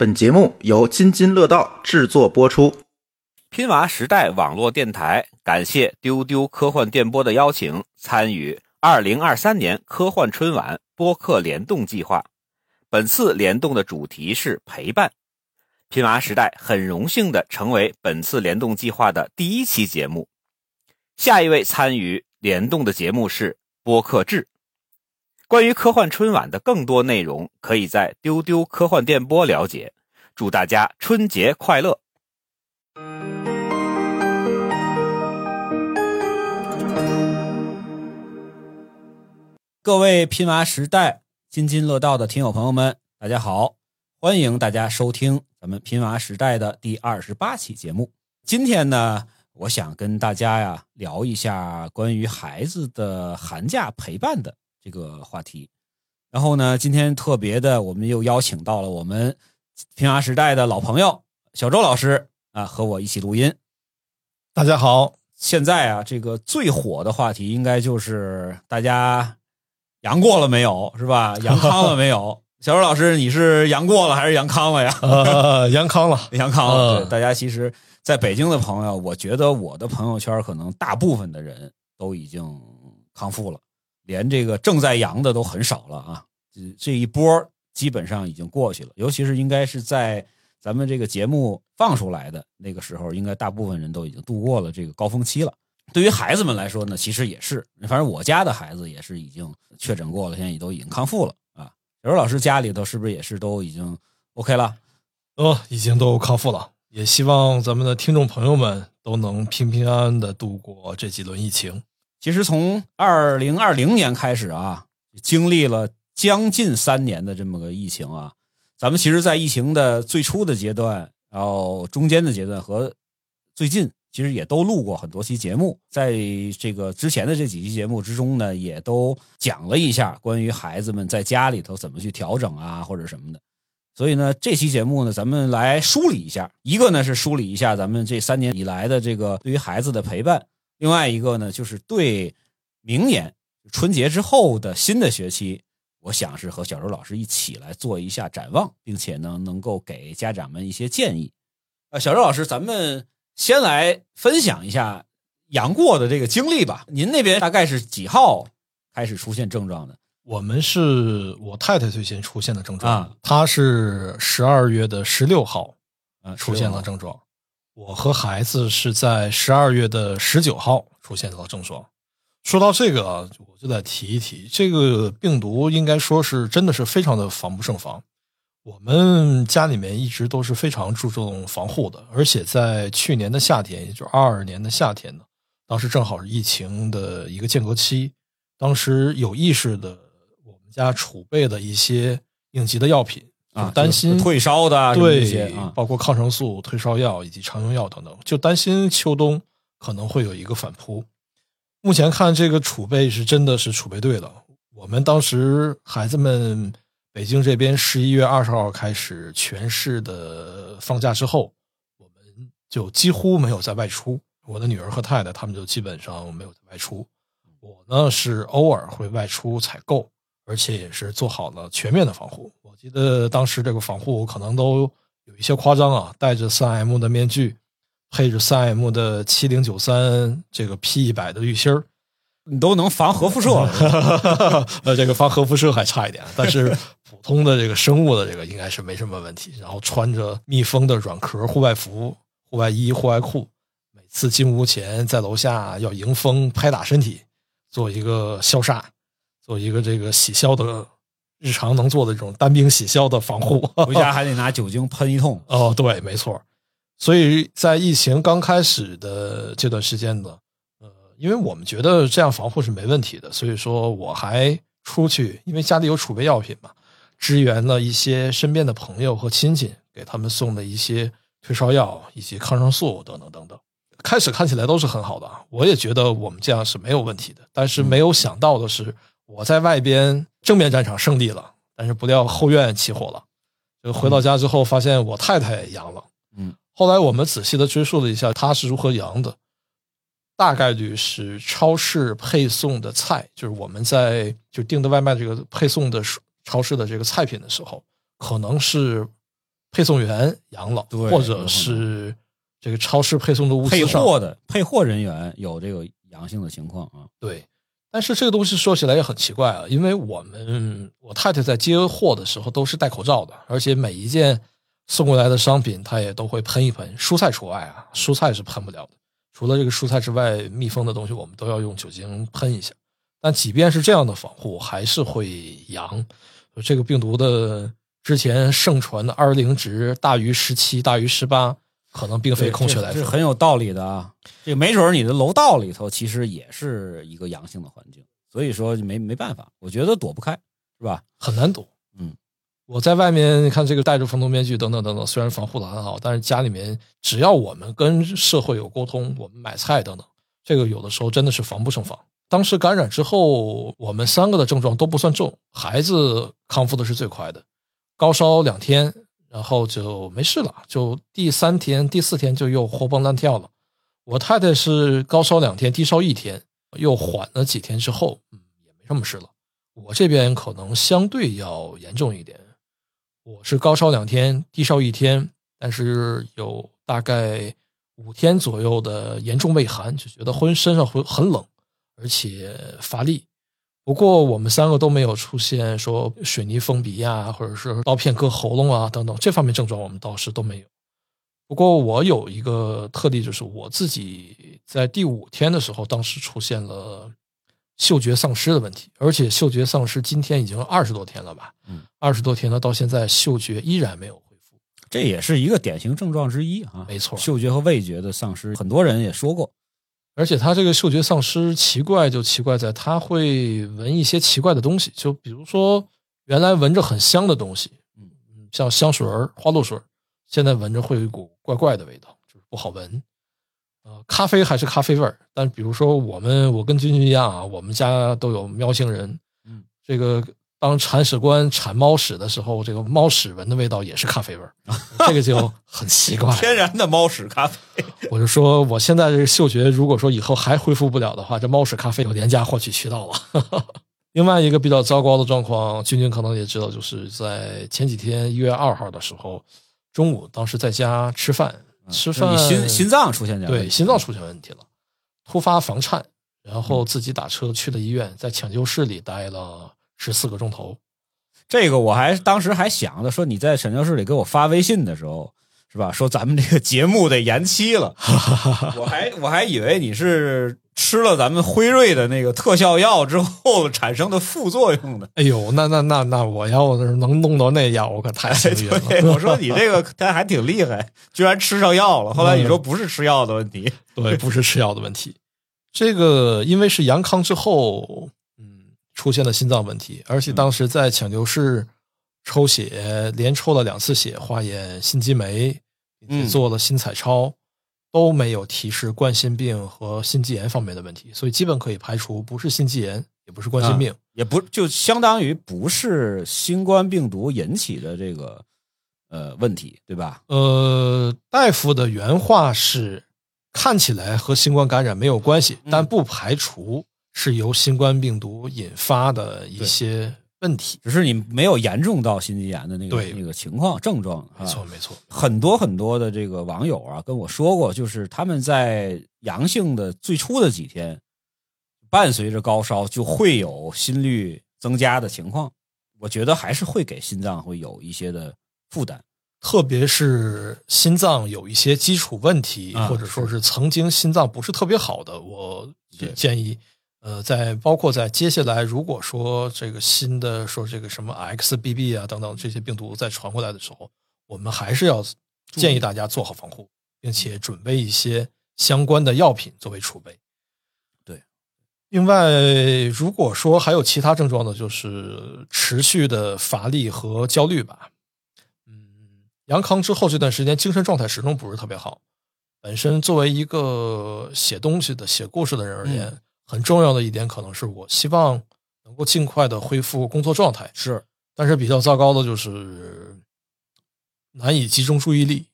本节目由津津乐道制作播出。拼娃时代网络电台感谢丢丢科幻电波的邀请，参与二零二三年科幻春晚播客联动计划。本次联动的主题是陪伴。拼娃时代很荣幸的成为本次联动计划的第一期节目。下一位参与联动的节目是播客志。关于科幻春晚的更多内容，可以在丢丢科幻电波了解。祝大家春节快乐！各位拼娃时代津津乐道的听友朋友们，大家好，欢迎大家收听咱们拼娃时代的第二十八期节目。今天呢，我想跟大家呀聊一下关于孩子的寒假陪伴的。这个话题，然后呢，今天特别的，我们又邀请到了我们平娃时代的老朋友小周老师啊，和我一起录音。大家好，现在啊，这个最火的话题应该就是大家阳过了没有，是吧？阳康了没有？小周老师，你是阳过了还是阳康了呀？呃，阳康了，阳康了。大家其实在北京的朋友，我觉得我的朋友圈可能大部分的人都已经康复了。连这个正在阳的都很少了啊，这这一波基本上已经过去了。尤其是应该是在咱们这个节目放出来的那个时候，应该大部分人都已经度过了这个高峰期了。对于孩子们来说呢，其实也是，反正我家的孩子也是已经确诊过了，现在也都已经康复了啊。小周老师家里头是不是也是都已经 OK 了？哦，已经都康复了。也希望咱们的听众朋友们都能平平安安的度过这几轮疫情。其实从二零二零年开始啊，经历了将近三年的这么个疫情啊，咱们其实，在疫情的最初的阶段，然后中间的阶段和最近，其实也都录过很多期节目。在这个之前的这几期节目之中呢，也都讲了一下关于孩子们在家里头怎么去调整啊，或者什么的。所以呢，这期节目呢，咱们来梳理一下，一个呢是梳理一下咱们这三年以来的这个对于孩子的陪伴。另外一个呢，就是对明年春节之后的新的学期，我想是和小周老师一起来做一下展望，并且呢，能够给家长们一些建议。呃，小周老师，咱们先来分享一下杨过的这个经历吧。您那边大概是几号开始出现症状的？我们是我太太最先出现的症状，啊她是十二月的十六号啊出现了症状。我和孩子是在十二月的十九号出现了症状。说到这个，我就得提一提，这个病毒应该说是真的是非常的防不胜防。我们家里面一直都是非常注重防护的，而且在去年的夏天，也就是二二年的夏天呢，当时正好是疫情的一个间隔期，当时有意识的，我们家储备的一些应急的药品。啊，担心退烧的对，包括抗生素、退烧药以及常用药等等，就担心秋冬可能会有一个反扑。目前看这个储备是真的是储备对了。我们当时孩子们北京这边十一月二十号开始全市的放假之后，我们就几乎没有在外出。我的女儿和太太他们就基本上没有在外出，我呢是偶尔会外出采购，而且也是做好了全面的防护。我记得当时这个防护可能都有一些夸张啊，戴着三 M 的面具，配着三 M 的七零九三这个 P 一百的滤芯儿，你都能防核辐射。呃，这个防核辐射还差一点，但是普通的这个生物的这个应该是没什么问题。然后穿着密封的软壳户外服、户外衣、户外裤，每次进屋前在楼下要迎风拍打身体，做一个消煞，做一个这个洗消的。日常能做的这种单兵洗消的防护，回家还得拿酒精喷一通。哦，对，没错。所以在疫情刚开始的这段时间呢，呃，因为我们觉得这样防护是没问题的，所以说我还出去，因为家里有储备药品嘛，支援了一些身边的朋友和亲戚，给他们送的一些退烧药以及抗生素等等等等。开始看起来都是很好的，我也觉得我们这样是没有问题的。但是没有想到的是。我在外边正面战场胜利了，但是不料后院起火了。就回到家之后，发现我太太阳了。嗯，后来我们仔细的追溯了一下，她是如何阳的，大概率是超市配送的菜，就是我们在就订的外卖这个配送的超市的这个菜品的时候，可能是配送员阳了，对或者是这个超市配送的物资配货的配货人员有这个阳性的情况啊。对，但是这个东西说起来也很奇怪啊，因为我们我太太在接货的时候都是戴口罩的，而且每一件送过来的商品她也都会喷一喷，蔬菜除外啊，蔬菜是喷不了的。除了这个蔬菜之外，密封的东西我们都要用酒精喷一下。但即便是这样的防护，还是会阳。这个病毒的之前盛传的 R 零值大于十七、大于十八，可能并非空穴来风是。很有道理的啊。这个没准儿你的楼道里头其实也是一个阳性的环境，所以说没没办法，我觉得躲不开，是吧？很难躲。嗯，我在外面你看这个戴着防毒面具等等等等，虽然防护的很好，但是家里面只要我们跟社会有沟通，我们买菜等等，这个有的时候真的是防不胜防。当时感染之后，我们三个的症状都不算重，孩子康复的是最快的，高烧两天，然后就没事了，就第三天、第四天就又活蹦乱跳了。我太太是高烧两天，低烧一天，又缓了几天之后，嗯，也没什么事了。我这边可能相对要严重一点，我是高烧两天，低烧一天，但是有大概五天左右的严重畏寒，就觉得浑身上会很冷，而且乏力。不过我们三个都没有出现说水泥封鼻呀，或者是刀片割喉咙啊等等这方面症状，我们倒是都没有。不过我有一个特例，就是我自己在第五天的时候，当时出现了嗅觉丧失的问题，而且嗅觉丧失今天已经二十多天了吧？嗯，二十多天了，到现在嗅觉依然没有恢复。这也是一个典型症状之一啊。没错嗅觉和味觉的丧失，很多人也说过。而且他这个嗅觉丧失奇怪就奇怪在他会闻一些奇怪的东西，就比如说原来闻着很香的东西，嗯，像香水儿、花露水，现在闻着会有一股怪怪的味道，就是不好闻。呃，咖啡还是咖啡味儿，但比如说我们，我跟君君一样啊，我们家都有喵星人，嗯，这个当铲屎官铲猫屎的时候，这个猫屎闻的味道也是咖啡味儿，这个就很奇怪。天然的猫屎咖啡，我就说，我现在这个嗅觉，如果说以后还恢复不了的话，这猫屎咖啡有廉价获取渠道了。另外一个比较糟糕的状况，君君可能也知道，就是在前几天一月二号的时候，中午当时在家吃饭，吃饭你心心脏出现点问题对心脏出现问题了，突发房颤，然后自己打车去了医院，在抢救室里待了十四个钟头。这个我还当时还想着说你在诊疗室里给我发微信的时候，是吧？说咱们这个节目得延期了，我还我还以为你是吃了咱们辉瑞的那个特效药之后产生的副作用呢。哎呦，那那那那，我要是能弄到那药，我可太幸运了。对，我说你这个他还挺厉害，居然吃上药了。后来你说不是吃药的问题，对，不是吃药的问题。这个因为是阳康之后，嗯，出现了心脏问题，而且当时在抢救室抽血，连抽了两次血，化验心肌酶，做了心彩超，都没有提示冠心病和心肌炎方面的问题，所以基本可以排除不是心肌炎，也不是冠心病。也不就相当于不是新冠病毒引起的这个呃问题，对吧？呃，大夫的原话是，看起来和新冠感染没有关系，但不排除是由新冠病毒引发的一些问题。只是你没有严重到心肌炎的那个那个情况症状。没错，没错。很多很多的这个网友啊跟我说过，就是他们在阳性的最初的几天，伴随着高烧就会有心率增加的情况。我觉得还是会给心脏会有一些的负担。特别是心脏有一些基础问题，啊或者说是曾经心脏不是特别好的，我对建议，呃，在包括在接下来，如果说这个新的说这个什么 XBB 啊等等这些病毒再传过来的时候，我们还是要建议大家做好防护，并且准备一些相关的药品作为储备。对，另外，如果说还有其他症状呢，就是持续的乏力和焦虑吧。嗯，阳康之后这段时间精神状态始终不是特别好。本身作为一个写东西的、写故事的人而言，嗯很重要的一点可能是我希望能够尽快的恢复工作状态。是，但是比较糟糕的就是难以集中注意力。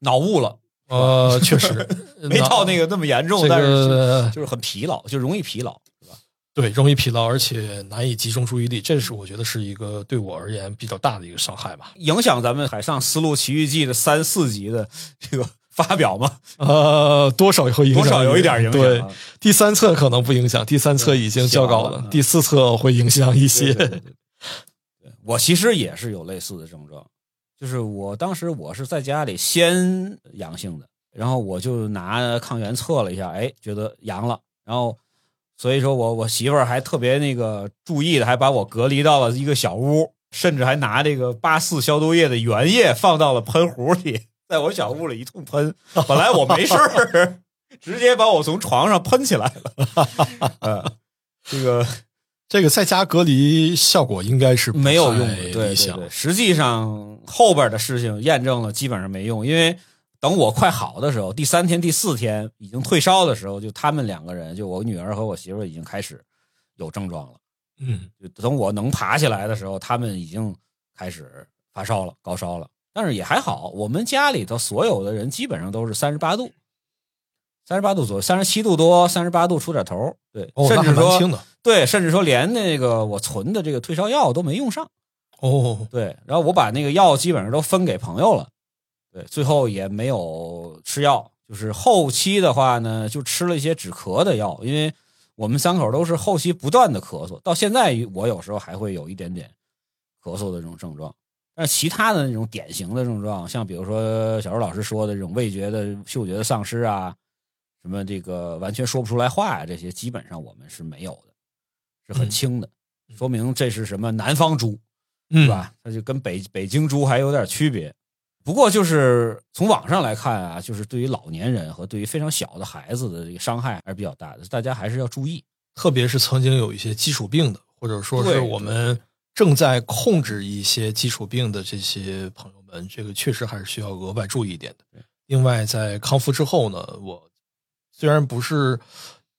脑雾了，呃，确实 没到那个那么严重，这但是就是很疲劳，就容易疲劳，是吧？对，容易疲劳，而且难以集中注意力，这是我觉得是一个对我而言比较大的一个伤害吧。影响咱们《海上丝路奇遇记》的三四集的这个发表吗？呃，多少会影响，多少有一点影响对啊。第三册可能不影响，第三册已经较高了了，第四册会影响一些。对对对对对我其实也是有类似的症状，就是我当时我是在家里先阳性的，然后我就拿抗原测了一下，哎，觉得阳了，然后所以说我我媳妇儿还特别那个注意的，还把我隔离到了一个小屋，甚至还拿这个八四消毒液的原液放到了喷壶里，在我小屋里一通喷。本来我没事儿，直接把我从床上喷起来了。呃，这个 这个在家隔离效果应该是没有用的，对对对。实际上后边的事情验证了，基本上没用，因为等我快好的时候，第三天、第四天已经退烧的时候，就他们两个人，就我女儿和我媳妇儿已经开始有症状了。嗯，就等我能爬起来的时候，他们已经开始发烧了，高烧了。但是也还好，我们家里头所有的人基本上都是三十八度，三十八度左右，三十七度多，三十八度出点头。对，哦，甚至说轻的对，甚至说连那个我存的这个退烧药都没用上。哦。对，然后我把那个药基本上都分给朋友了，对，最后也没有吃药，就是后期的话呢，就吃了一些止咳的药，因为我们三口都是后期不断的咳嗽，到现在我有时候还会有一点点咳嗽的这种症状，但是其他的那种典型的症状，像比如说小周老师说的这种味觉的、嗅觉的丧失啊，什么这个完全说不出来话呀、这些基本上我们是没有的，是很嗯轻的，说明这是什么南方猪。嗯是？吧？它就跟北北京猪还有点区别。不过就是从网上来看啊，就是对于老年人和对于非常小的孩子的这个伤害还是比较大的，大家还是要注意。特别是曾经有一些基础病的，或者说是我们正在控制一些基础病的这些朋友们，这个确实还是需要额外注意一点的。另外，在康复之后呢，我虽然不是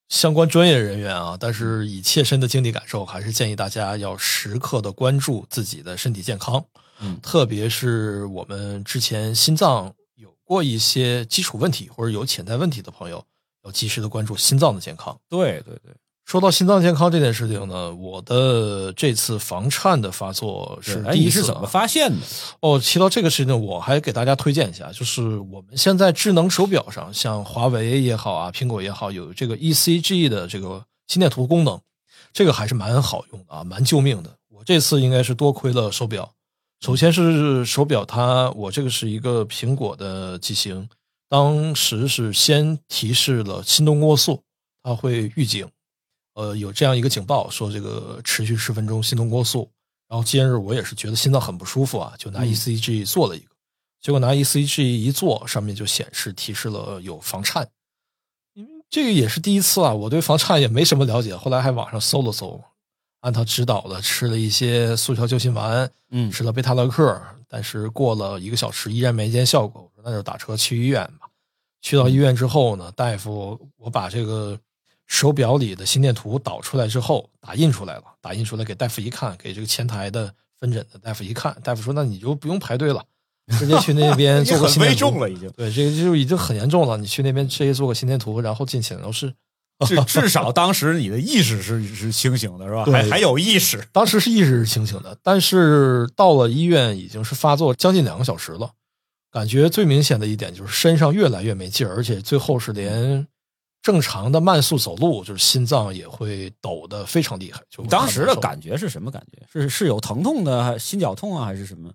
相关专业人员啊，但是以切身的经历感受，还是建议大家要时刻的关注自己的身体健康。嗯特别是我们之前心脏有过一些基础问题或者有潜在问题的朋友，要及时的关注心脏的健康。对对对，说到心脏健康这件事情呢，我的这次房颤的发作是哎，第一次啊你是怎么发现的？哦，提到这个事情，我还给大家推荐一下，就是我们现在智能手表上，像华为也好啊，苹果也好，有这个 ECG 的这个心电图功能，这个还是蛮好用的啊，蛮救命的。我这次应该是多亏了手表，首先是手表它，我这个是一个苹果的机型，当时是先提示了心动过速，它会预警，呃，有这样一个警报，说这个持续十分钟心动过速。然后今日我也是觉得心脏很不舒服啊，就拿嗯 ECG 做了一个，结果拿 ECG 一做，上面就显示提示了有房颤，因为这个也是第一次啊，我对房颤也没什么了解，后来还网上搜了搜，按他指导的吃了一些速效救心丸，嗯吃了贝塔乐克，但是过了一个小时依然没见效果，我说那就打车去医院吧。去到医院之后呢，大夫我把这个手表里的心电图导出来之后，打印出来了，打印出来给大夫一看，给这个前台的分诊的大夫一看，大夫说那你就不用排队了，直接去那边 做个心电图重了已经。对，这个就已经很严重了，你去那边直接做个心电图，然后进检疗室。至至少当时你的意识是是清醒的，是吧？还还有意识。当时是意识是清醒的，但是到了医院已经是发作将近两个小时了。感觉最明显的一点就是身上越来越没劲儿，而且最后是连正常的慢速走路，就是心脏也会抖得非常厉害。就当时的感觉是什么感觉？是是有疼痛的，还心绞痛啊，还是什么？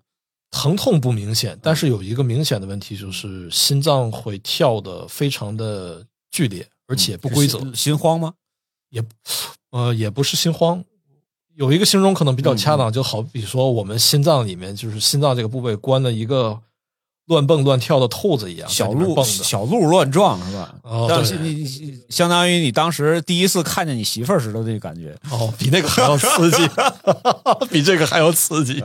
疼痛不明显，但是有一个明显的问题就是心脏会跳得非常的剧烈，而且不规则。是心慌吗？也呃也不是心慌，有一个形容可能比较恰嗯当，就好比说我们心脏里面就是心脏这个部位关了一个乱蹦乱跳的兔子一样，小鹿。小鹿乱撞是吧？哦你你相当于你当时第一次看见你媳妇儿时的那个感觉。哦，比那个还要刺激，比这个还要刺激，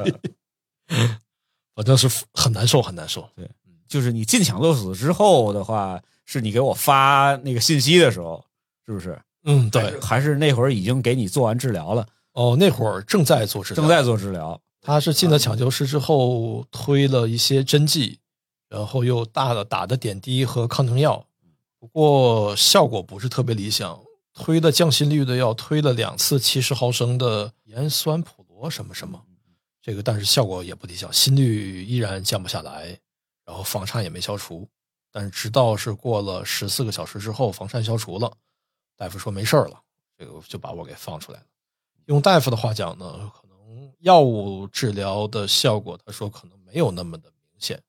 反正是很难受，很难受。对就是你进抢救室之后的话，是你给我发那个信息的时候，是不是？嗯，对是，还是那会儿已经给你做完治疗了，哦，那会儿正在做治疗，正在做治疗。他是进了抢救室之后推了一些针剂，然后又大的打的点滴和抗凝药，不过效果不是特别理想。推的降心率的药，推了两次七十毫升的盐酸普罗什么什么，这个但是效果也不理想，心率依然降不下来，然后房颤也没消除。但是直到是过了十四个小时之后，房颤消除了，大夫说没事了，这个就把我给放出来了。用大夫的话讲呢，可能药物治疗的效果，他说可能没有那么的明显。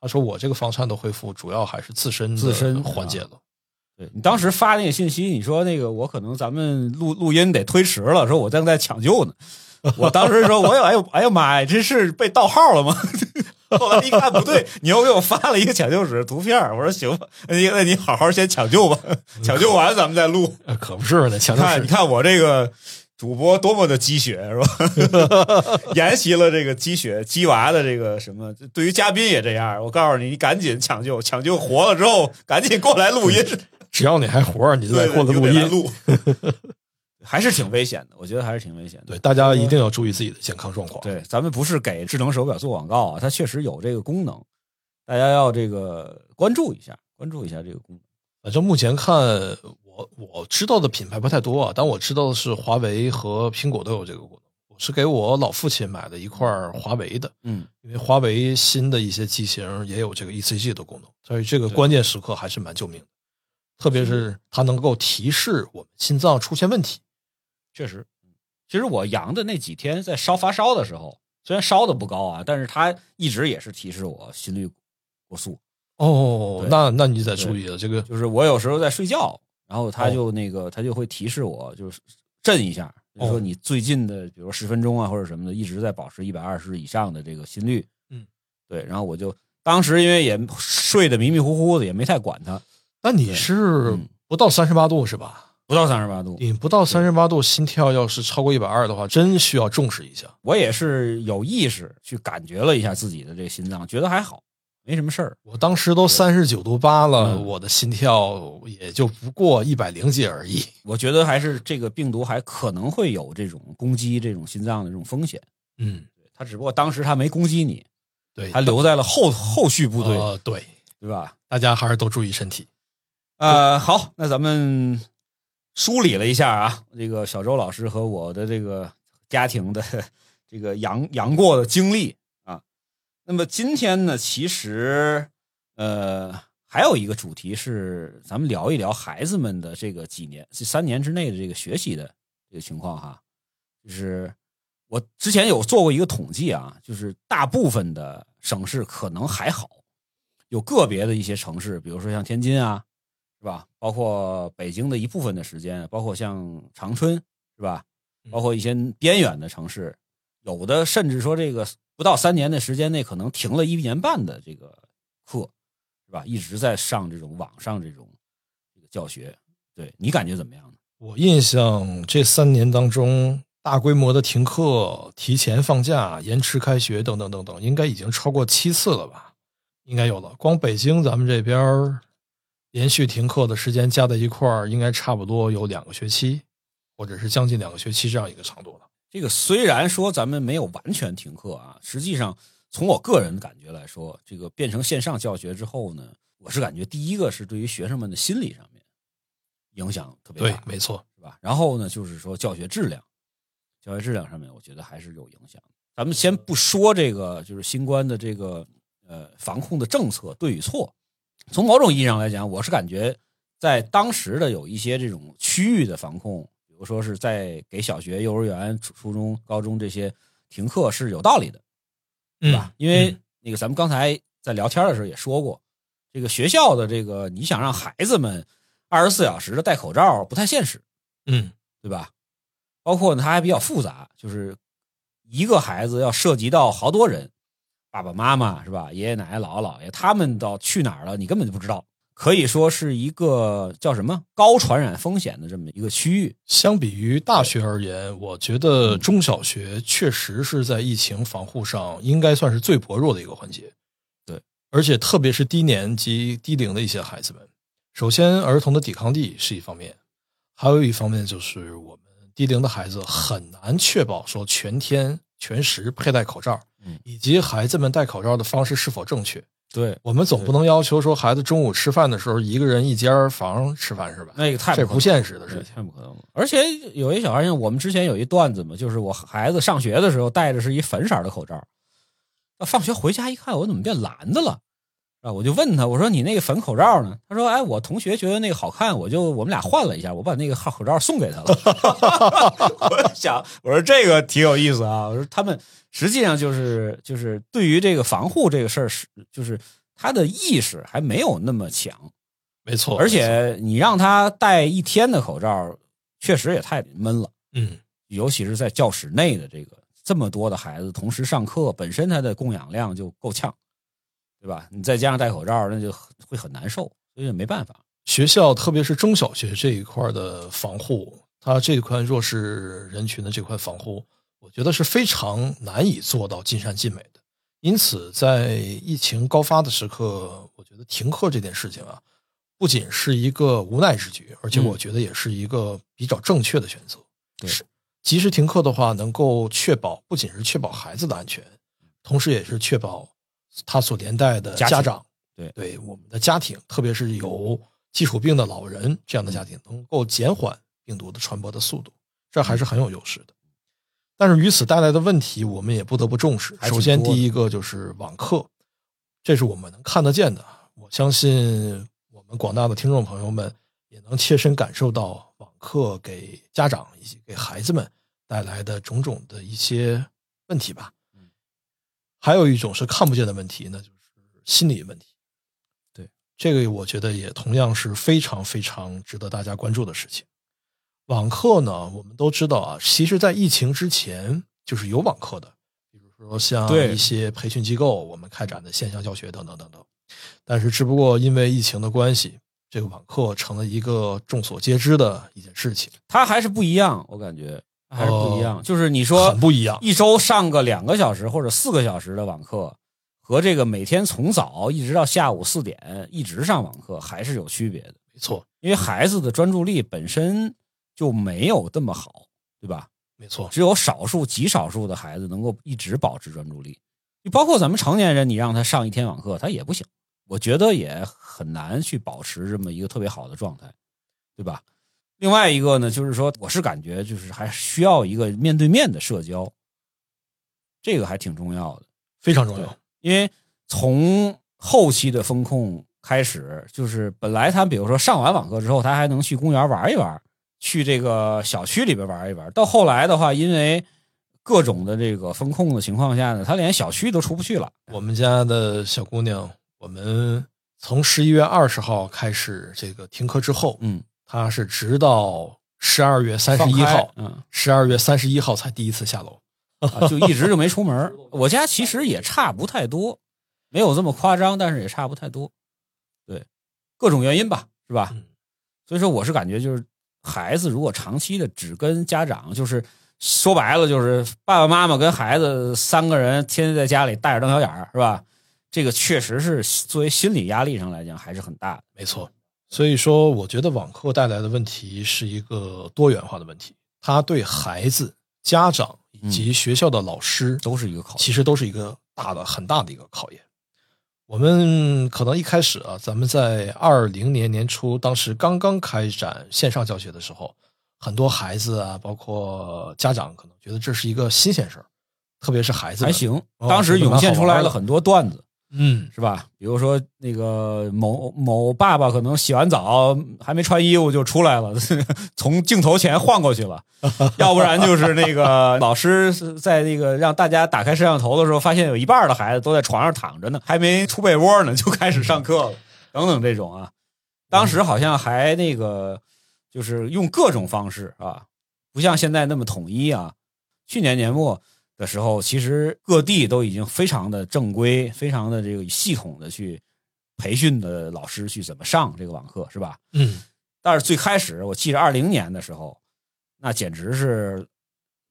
他说我这个房颤的恢复主要还是自身自身缓解了。对你当时发那个信息，你说那个我可能咱们录录音得推迟了，说我正在抢救呢。我当时说，我有哎呦哎呦妈呀，这是被盗号了吗？后来一看不对，你又给我发了一个抢救室图片，我说行吧，那那你好好先抢救吧，抢救完咱们再录。呃可不是呢，强调是看你看我这个主播多么的鸡血 是吧？沿袭了这个鸡血鸡娃的这个什么，对于嘉宾也这样。我告诉你，你赶紧抢救，抢救活了之后，赶紧过来录音，只要你还活着，你就得过来录你就得来音。录，还是挺危险的。我觉得还是挺危险的。对，大家一定要注意自己的健康状况。对，咱们不是给智能手表做广告啊，它确实有这个功能，大家要这个关注一下，关注一下这个功能。反正目前看，我我知道的品牌不太多啊，但我知道的是华为和苹果都有这个功能。我是给我老父亲买的一块华为的，嗯，因为华为新的一些机型也有这个 ECG 的功能，所以这个关键时刻还是蛮救命的。特别是它能够提示我们心脏出现问题。确实，其实我阳的那几天在烧发烧的时候，虽然烧的不高啊，但是它一直也是提示我心率过速。哦，那那你得注意了，这个就是我有时候在睡觉，然后他就那个他就会提示我，就是震一下，就是说你最近的，比如十分钟啊或者什么的，一直在保持一百二十以上的这个心率。嗯，对，然后我就当时因为也睡得迷迷糊糊的，也没太管它，那你是嗯不到三十八度是吧？不到三十八度。你不到三十八度，心跳要是超过一百二的话，真需要重视一下。我也是有意识去感觉了一下自己的这个心脏，觉得还好，没什么事儿。我当时都三十九度八了，嗯我的心跳也就不过一百零几而已。我觉得还是这个病毒还可能会有这种攻击这种心脏的这种风险。嗯，他只不过当时他没攻击你，对，他留在了后后续部队，呃对，对吧？大家还是多注意身体。呃，好，那咱们梳理了一下啊，这个小周老师和我的这个家庭的 这个杨杨过的经历啊。那么今天呢，其实呃还有一个主题是，咱们聊一聊孩子们的这个几年、这三年之内的这个学习的这个情况哈。就是我之前有做过一个统计啊，就是大部分的省市可能还好，有个别的一些城市，比如说像天津啊。是吧？包括北京的一部分的时间，包括像长春，是吧？包括一些边远的城市，有的甚至说这个不到三年的时间内，可能停了一年半的这个课，是吧？一直在上这种网上这种这个教学，对你感觉怎么样呢？我印象这三年当中，大规模的停课、提前放假、延迟开学等等等等，应该已经超过七次了吧？应该有了。光北京咱们这边连续停课的时间加在一块儿，应该差不多有两个学期，或者是将近两个学期这样一个长度了。这个虽然说咱们没有完全停课啊，实际上从我个人感觉来说，这个变成线上教学之后呢，我是感觉第一个是对于学生们的心理上面影响特别对大，，没错。是吧？然后呢，就是说教学质量，教学质量上面，我觉得还是有影响。咱们先不说这个，就是新冠的这个呃防控的政策对与错，从某种意义上来讲，我是感觉在当时的有一些这种区域的防控，比如说是在给小学、幼儿园、初初中、高中这些停课是有道理的，对吧？因为那个咱们刚才在聊天的时候也说过，这个学校的这个你想让孩子们二十四小时的戴口罩不太现实。嗯，对吧？包括呢，它还比较复杂，就是一个孩子要涉及到好多人，爸爸妈妈是吧？爷爷奶奶、姥姥姥爷，他们到去哪儿了，你根本就不知道。可以说是一个叫什么高传染风险的这么一个区域。相比于大学而言，我觉得中小学确实是在疫情防护上应该算是最薄弱的一个环节。对，而且特别是低年级、低龄的一些孩子们，首先儿童的抵抗力是一方面，还有一方面就是我们低龄的孩子很难确保说全天全时佩戴口罩，嗯以及孩子们戴口罩的方式是否正确。对，我们总不能要求说孩子中午吃饭的时候一个人一间房吃饭是吧？那个太可能这不现实的对事情。太不可能了。而且有一小孩，像我们之前有一段子嘛，就是我孩子上学的时候戴的是一粉色的口罩，那放学回家一看，我怎么变蓝的了？啊，我就问他，我说你那个粉口罩呢？他说，哎，我同学觉得那个好看，我就我们俩换了一下，我把那个号口罩送给他了。我想，我说这个挺有意思啊。我说他们实际上就是就是对于这个防护这个事儿是就是他的意识还没有那么强。没错，而且你让他戴一天的口罩，确实也太闷了，嗯，尤其是在教室内的这个这么多的孩子同时上课，本身他的供氧量就够呛，对吧？你再加上戴口罩，那就会很难受，所以也没办法。学校特别是中小学这一块的防护，它这块弱势人群的这块防护，我觉得是非常难以做到尽善尽美的。因此，在疫情高发的时刻，我觉得停课这件事情啊，不仅是一个无奈之举，而且嗯我觉得也是一个比较正确的选择。对是及时停课的话，能够确保不仅是确保孩子的安全，同时也是确保他所连带的家长，对对我们的家庭，特别是有基础病的老人这样的家庭，能够减缓病毒的传播的速度，这还是很有优势的。但是与此带来的问题，我们也不得不重视。首先，第一个就是网课，这是我们能看得见的。我相信我们广大的听众朋友们也能切身感受到网课给家长以及给孩子们带来的种种的一些问题吧。嗯还有一种是看不见的问题，那就是心理问题。对，这个我觉得也同样是非常非常值得大家关注的事情。网课呢，我们都知道啊，其实，在疫情之前就是有网课的，比如说像对一些培训机构，我们开展的线上教学等等等等。但是，只不过因为疫情的关系，这个网课成了一个众所皆知的一件事情，它还是不一样，我感觉还是不一样。哦就是你说很不一样。一周上个两个小时或者四个小时的网课，和这个每天从早一直到下午四点一直上网课还是有区别的。没错，因为孩子的专注力本身就没有这么好，对吧？没错，只有少数极少数的孩子能够一直保持专注力。你包括咱们成年人，你让他上一天网课，他也不行。我觉得也很难去保持这么一个特别好的状态，对吧？另外一个呢，就是说，我是感觉就是还需要一个面对面的社交，这个还挺重要的。非常重要。因为从后期的风控开始，就是本来他比如说上完网课之后，他还能去公园玩一玩，去这个小区里边玩一玩。到后来的话，因为各种的这个风控的情况下呢，他连小区都出不去了。我们家的小姑娘，我们从十一月二十号开始这个停课之后，嗯，她是直到十二月三十一号，嗯，十二月三十一号才第一次下楼。啊就一直就没出门。我家其实也差不太多，没有这么夸张，但是也差不太多。对，各种原因吧，是吧？嗯所以说，我是感觉就是孩子如果长期的只跟家长，就是说白了就是爸爸妈妈跟孩子三个人天天在家里大眼瞪小眼儿，是吧？这个确实是作为心理压力上来讲还是很大的。没错，所以说，我觉得网课带来的问题是一个多元化的问题，它对孩子、家长以及学校的老师都是一个考验其实都是一个大的、很大的一个考验。我们可能一开始啊，咱们在二零年年初，当时刚刚开展线上教学的时候，很多孩子啊，包括家长，可能觉得这是一个新鲜事儿，特别是孩子还行。哦当时涌现出来了很多段子，嗯，是吧？比如说那个某某爸爸可能洗完澡还没穿衣服就出来了，从镜头前晃过去了；要不然就是那个 老师是在那个让大家打开摄像头的时候，发现有一半的孩子都在床上躺着呢，还没出被窝呢，就开始上课了，等等这种啊。当时好像还那个就是用各种方式啊，不像现在那么统一啊。去年年末的时候，其实各地都已经非常的正规、非常的这个系统的去培训的老师去怎么上这个网课，是吧？嗯，但是最开始我记得二零年的时候，那简直是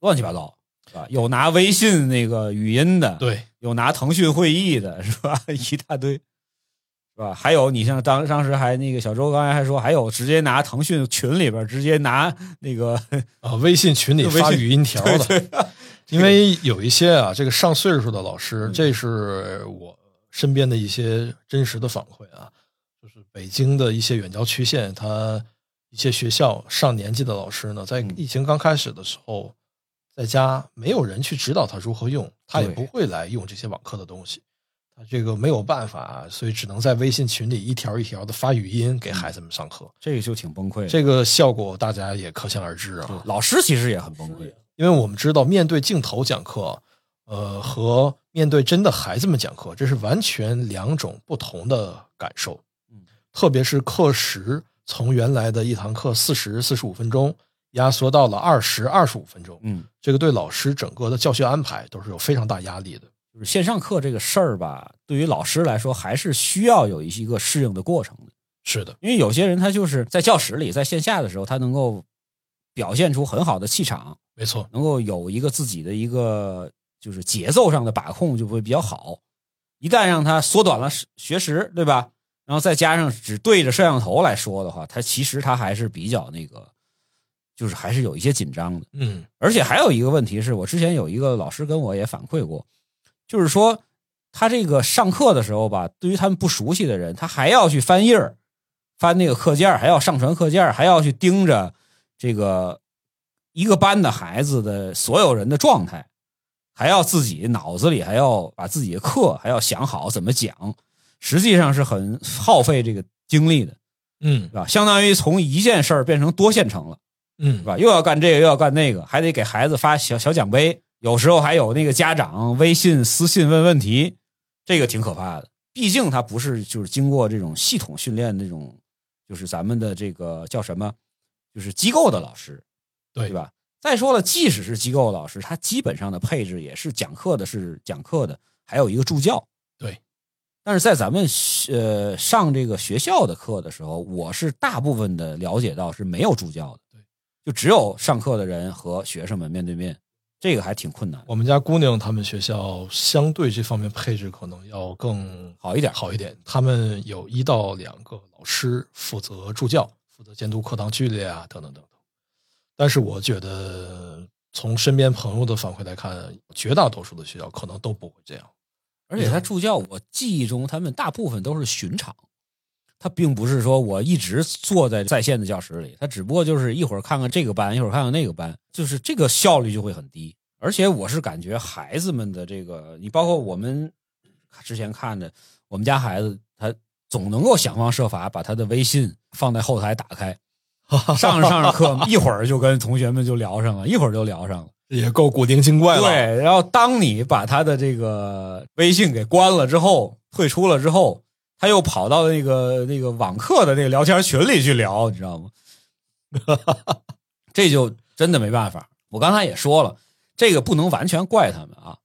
乱七八糟，是吧？有拿微信那个语音的，对，有拿腾讯会议的，是吧？一大堆，是吧？还有你像当当时还那个小周刚才还说，还有直接拿腾讯群里边直接拿那个啊，微信群里 发语音条的，对对因为有一些啊，这个上岁数的老嗯师，这是我身边的一些真实的反馈啊，就是北京的一些远郊区县，他一些学校上年纪的老师呢，在疫情刚开始的时候，在家没有人去指导他如何用，他也不会来用这些网课的东西，他这个没有办法，所以只能在微信群里一条一条的发语音给孩子们上课，这个就挺崩溃的。这个效果大家也可想而知啊。老师其实也很崩溃。因为我们知道，面对镜头讲课，呃，和面对真的孩子们讲课，这是完全两种不同的感受。嗯，特别是课时从原来的一堂课四十四十五分钟，压缩到了二十二十五分钟，嗯，这个对老师整个的教学安排都是有非常大压力的。就是线上课这个事儿吧，对于老师来说还是需要有一个适应的过程的。是的，因为有些人他就是在教室里，在线下的时候，他能够表现出很好的气场，没错，能够有一个自己的一个就是节奏上的把控就会比较好。一旦让他缩短了学时，对吧？然后再加上只对着摄像头来说的话，他其实他还是比较那个，就是还是有一些紧张的。嗯而且还有一个问题是我之前有一个老师跟我也反馈过，就是说他这个上课的时候吧，对于他们不熟悉的人，他还要去翻页儿翻那个课件儿还要上传课件儿还要去盯着这个一个班的孩子的所有人的状态，还要自己脑子里还要把自己的课还要想好怎么讲，实际上是很耗费这个精力的，嗯是吧？相当于从一件事儿变成多线程了。嗯是，吧？又要干这个，又要干那个，还得给孩子发小小奖杯，有时候还有那个家长微信私信问问题，这个挺可怕的。毕竟他不是就是经过这种系统训练的这种，就是咱们的这个叫什么，就是机构的老师，对对吧？再说了，即使是机构老师，他基本上的配置也是讲课的是讲课的，还有一个助教。对，但是在咱们呃上这个学校的课的时候，我是大部分的了解到是没有助教的，对，就只有上课的人和学生们面对面，这个还挺困难，我们家姑娘他们学校相对这方面配置可能要更好一点。好一点。他们有一到两个老师负责助教，负责监督课堂纪律啊，等等等等。但是我觉得从身边朋友的反馈来看，绝大多数的学校可能都不会这样。而且他助教，我记忆中他们大部分都是巡场，他并不是说我一直坐在在线的教室里，他只不过就是一会儿看看这个班，一会儿看看那个班，就是这个效率就会很低。而且我是感觉孩子们的这个，你包括我们之前看的，我们家孩子他总能够想方设法把他的微信放在后台打开，上着上着课，一会儿就跟同学们就聊上了，一会儿就聊上了。也够古灵精怪了。，对，然后当你把他的这个微信给关了之后，退出了之后，他又跑到那个那个网课的那个聊天群里去聊，你知道吗？这就真的没办法。我刚才也说了，这个不能完全怪他们啊，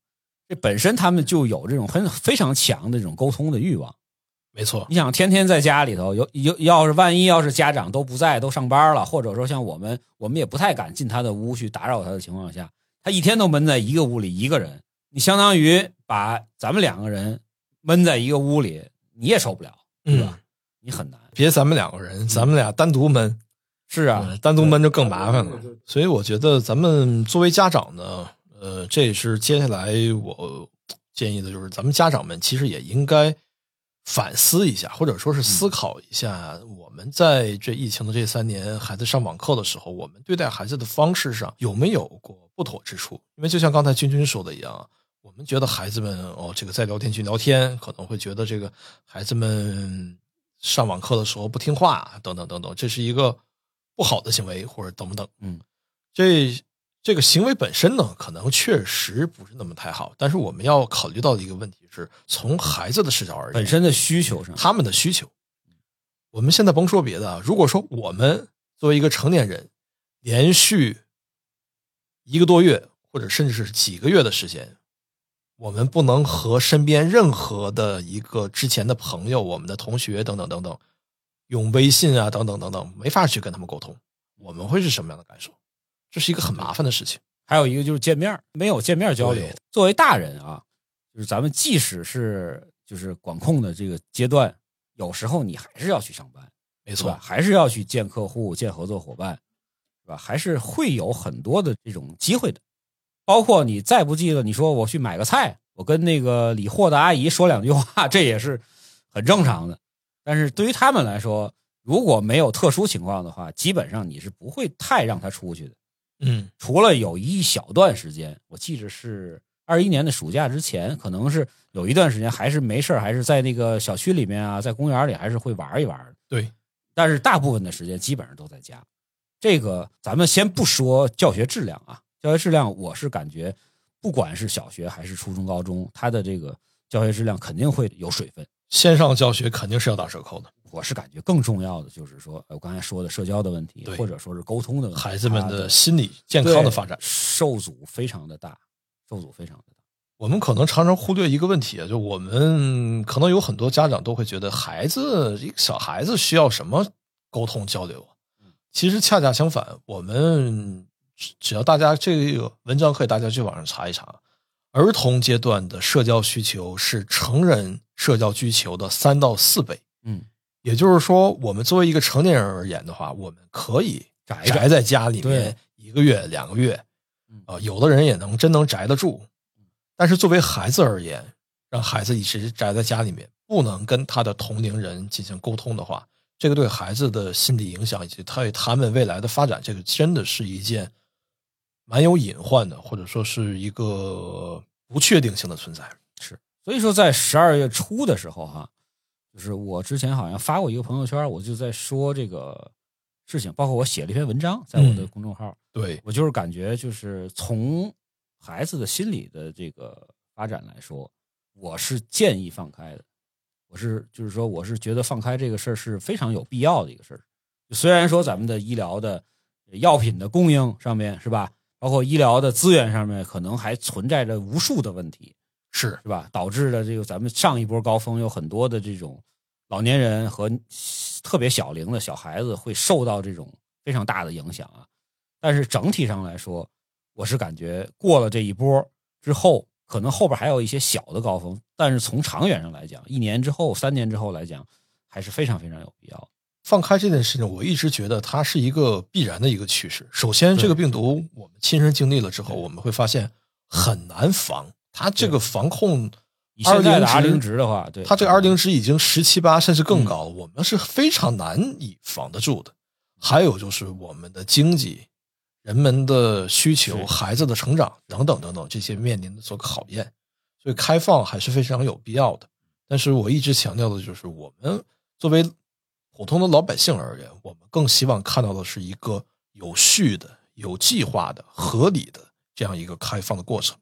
这本身他们就有这种很非常强的这种沟通的欲望。没错，你想天天在家里头，有有要是万一要是家长都不在，都上班了，或者说像我们，我们也不太敢进他的屋去打扰他的情况下，他一天都闷在一个屋里一个人，你相当于把咱们两个人闷在一个屋里，你也受不了，对吧？嗯你很难。别咱们两个人，咱们俩单独闷，是啊嗯，单独闷就更麻烦了。所以我觉得咱们作为家长呢，呃，这也是接下来我建议的，就是咱们家长们其实也应该反思一下，或者说是思考一下，我们在这疫情的这三年，孩子上网课的时候，我们对待孩子的方式上有没有过不妥之处？因为就像刚才君君说的一样啊，我们觉得孩子们哦，这个在聊天区聊天，可能会觉得这个孩子们上网课的时候不听话，等等等等，这是一个不好的行为，或者等等。嗯，这这个行为本身呢，可能确实不是那么太好，但是我们要考虑到的一个问题是，从孩子的视角而言，本身的需求上，他们的需求。我们现在甭说别的啊，如果说我们作为一个成年人，连续一个多月或者甚至是几个月的时间，我们不能和身边任何的一个之前的朋友、我们的同学等等等等，用微信啊等等等等，没法去跟他们沟通，我们会是什么样的感受？这是一个很麻烦的事情。还有一个就是见面，没有见面交流。作为大人啊，就是咱们即使是就是管控的这个阶段，有时候你还是要去上班，没错？，还是要去见客户、见合作伙伴，是吧？还是会有很多的这种机会的。包括你再不济了，你说我去买个菜，我我跟那个理货的阿姨说两句话，这也是很正常的。但是对于他们来说，如果没有特殊情况的话，基本上你是不会太让他出去的。嗯除了有一小段时间，我记着是二一年的暑假之前，可能是有一段时间还是没事儿还是在那个小区里面啊，在公园里还是会玩一玩的。对，但是大部分的时间基本上都在家。这个咱们先不说教学质量啊，教学质量我是感觉，不管是小学还是初中、高中，它的这个教学质量肯定会有水分。线上教学肯定是要打折扣的。我是感觉更重要的就是说，呃我刚才说的社交的问题，或者说是沟通的问题，孩子们的心理健康的发展，受阻非常的大，受阻非常的大。我们可能常常忽略一个问题啊，就我们可能有很多家长都会觉得孩子一个小孩子需要什么沟通交流啊？其实恰恰相反，我们只只要大家这个文章可以大家去网上查一查，儿童阶段的社交需求是成人社交需求的三到四倍。嗯，也就是说，我们作为一个成年人而言的话，我们可以宅宅在家里面一个月、两个月嗯，啊、有的人也能真能宅得住。但是作为孩子而言，让孩子一直宅在家里面，不能跟他的同龄人进行沟通的话，这个对孩子的心理影响以及他他们未来的发展，这个真的是一件蛮有隐患的，或者说是一个不确定性的存在。是所以说在十二月初的时候哈、就是我之前好像发过一个朋友圈，我就在说这个事情，包括我写了一篇文章在我的嗯公众号，对，我就是感觉就是从孩子的心理的这个发展来说，我是建议放开的。我是就是说，我是觉得放开这个事儿是非常有必要的一个事儿。虽然说咱们的医疗的药品的供应上面是吧，包括医疗的资源上面，可能还存在着无数的问题，是是吧？导致了这个咱们上一波高峰有很多的这种老年人和特别小龄的小孩子会受到这种非常大的影响啊。但是整体上来说，我是感觉过了这一波之后，可能后边还有一些小的高峰，但是从长远上来讲，一年之后、三年之后来讲，还是非常非常有必要的。放开这件事情，我一直觉得它是一个必然的一个趋势。首先，这个病毒我们亲身经历了之后，我们会发现很难防。它这个防控，以现在的 R 20零值的话，对它这个 R 零值已经十七八甚至嗯更高了，我们是非常难以防得住的。还有就是我们的经济、人们的需求、孩子的成长等等等等，这些面临的这个考验，所以开放还是非常有必要的。但是我一直强调的就是，我们作为普通的老百姓而言，我们更希望看到的是一个有序的、有计划的、合理的这样一个开放的过程。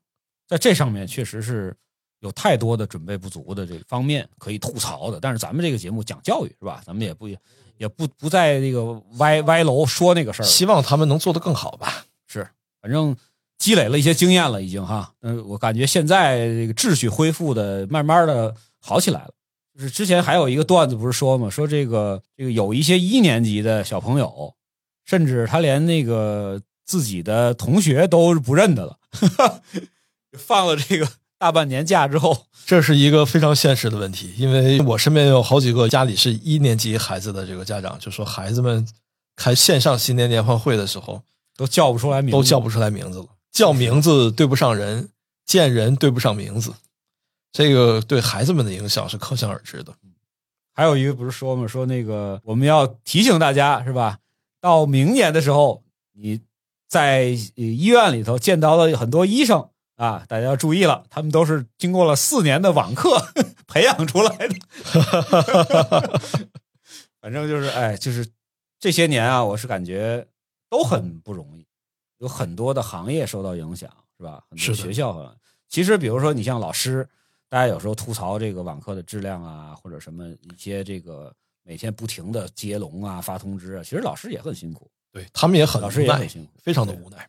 在这上面确实是有太多的准备不足的这个方面可以吐槽的。但是咱们这个节目讲教育是吧？咱们也不也不不在这个歪歪楼说那个事儿了，希望他们能做得更好吧。是，反正积累了一些经验了，已经哈。嗯，我感觉现在这个秩序恢复的慢慢的好起来了。就是之前还有一个段子不是说嘛，说这个这个有一些一年级的小朋友，甚至他连那个自己的同学都不认得了。放了这个大半年假之后，这是一个非常现实的问题，因为我身边有好几个家里是一年级孩子的这个家长，就说孩子们开线上新年联欢会的时候，都叫不出来名字，都叫不出来名字了，叫名字对不上人，见人对不上名字，这个对孩子们的影响是可想而知的。还有一个不是说嘛，说那个我们要提醒大家是吧？到明年的时候，你在呃医院里头见到了很多医生啊，大家要注意了，他们都是经过了四年的网课培养出来的。反正就是哎，就是这些年啊，我是感觉都很不容易，有很多的行业受到影响，是吧？很多的学校啊，其实比如说你像老师，大家有时候吐槽这个网课的质量啊，或者什么一些这个每天不停的接龙啊、发通知啊，其实老师也很辛苦，对他们也很老师也很辛苦，非常的无奈。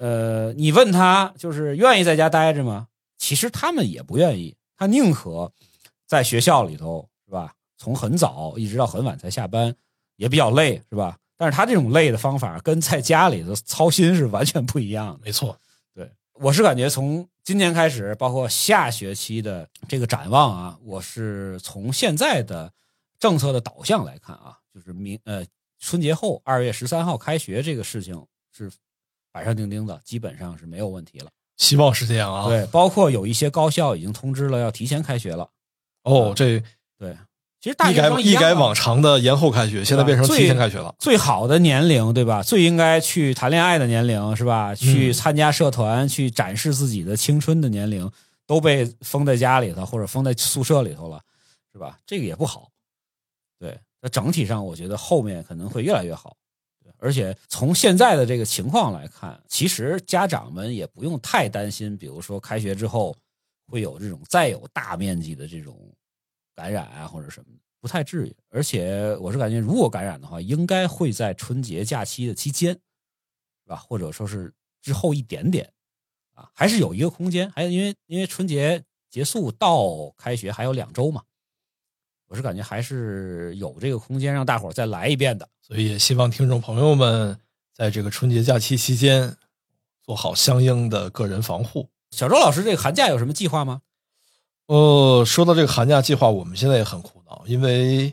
呃，你问他就是愿意在家待着吗？其实他们也不愿意，他宁可在学校里头，是吧？从很早一直到很晚才下班，也比较累，是吧？但是他这种累的方法跟在家里的操心是完全不一样的。没错，对我是感觉从今年开始，包括下学期的这个展望啊，我是从现在的政策的导向来看啊，就是明呃春节后二月十三号开学这个事情是板上钉钉的，基本上是没有问题了。希望是这样啊。，对，包括有一些高校已经通知了要提前开学了。哦，这对，其实大一改一改往常的延后开学，现在变成提前开学了。最好的年龄，对吧？最应该去谈恋爱的年龄，是吧？去参加社团，去展示自己的青春的年龄，都被封在家里头或者封在宿舍里头了，是吧？这个也不好。对，那整体上我觉得后面可能会越来越好。而且从现在的这个情况来看，其实家长们也不用太担心，比如说开学之后会有这种再有大面积的这种感染啊或者什么，不太至于。而且我是感觉，如果感染的话，应该会在春节假期的期间，是吧？或者说是之后一点点啊，还是有一个空间。还因为因为春节结束到开学还有两周嘛，我是感觉还是有这个空间让大伙再来一遍的。所以也希望听众朋友们在这个春节假期期间做好相应的个人防护。小周老师，这个寒假有什么计划吗？呃，说到这个寒假计划，我们现在也很苦恼，因为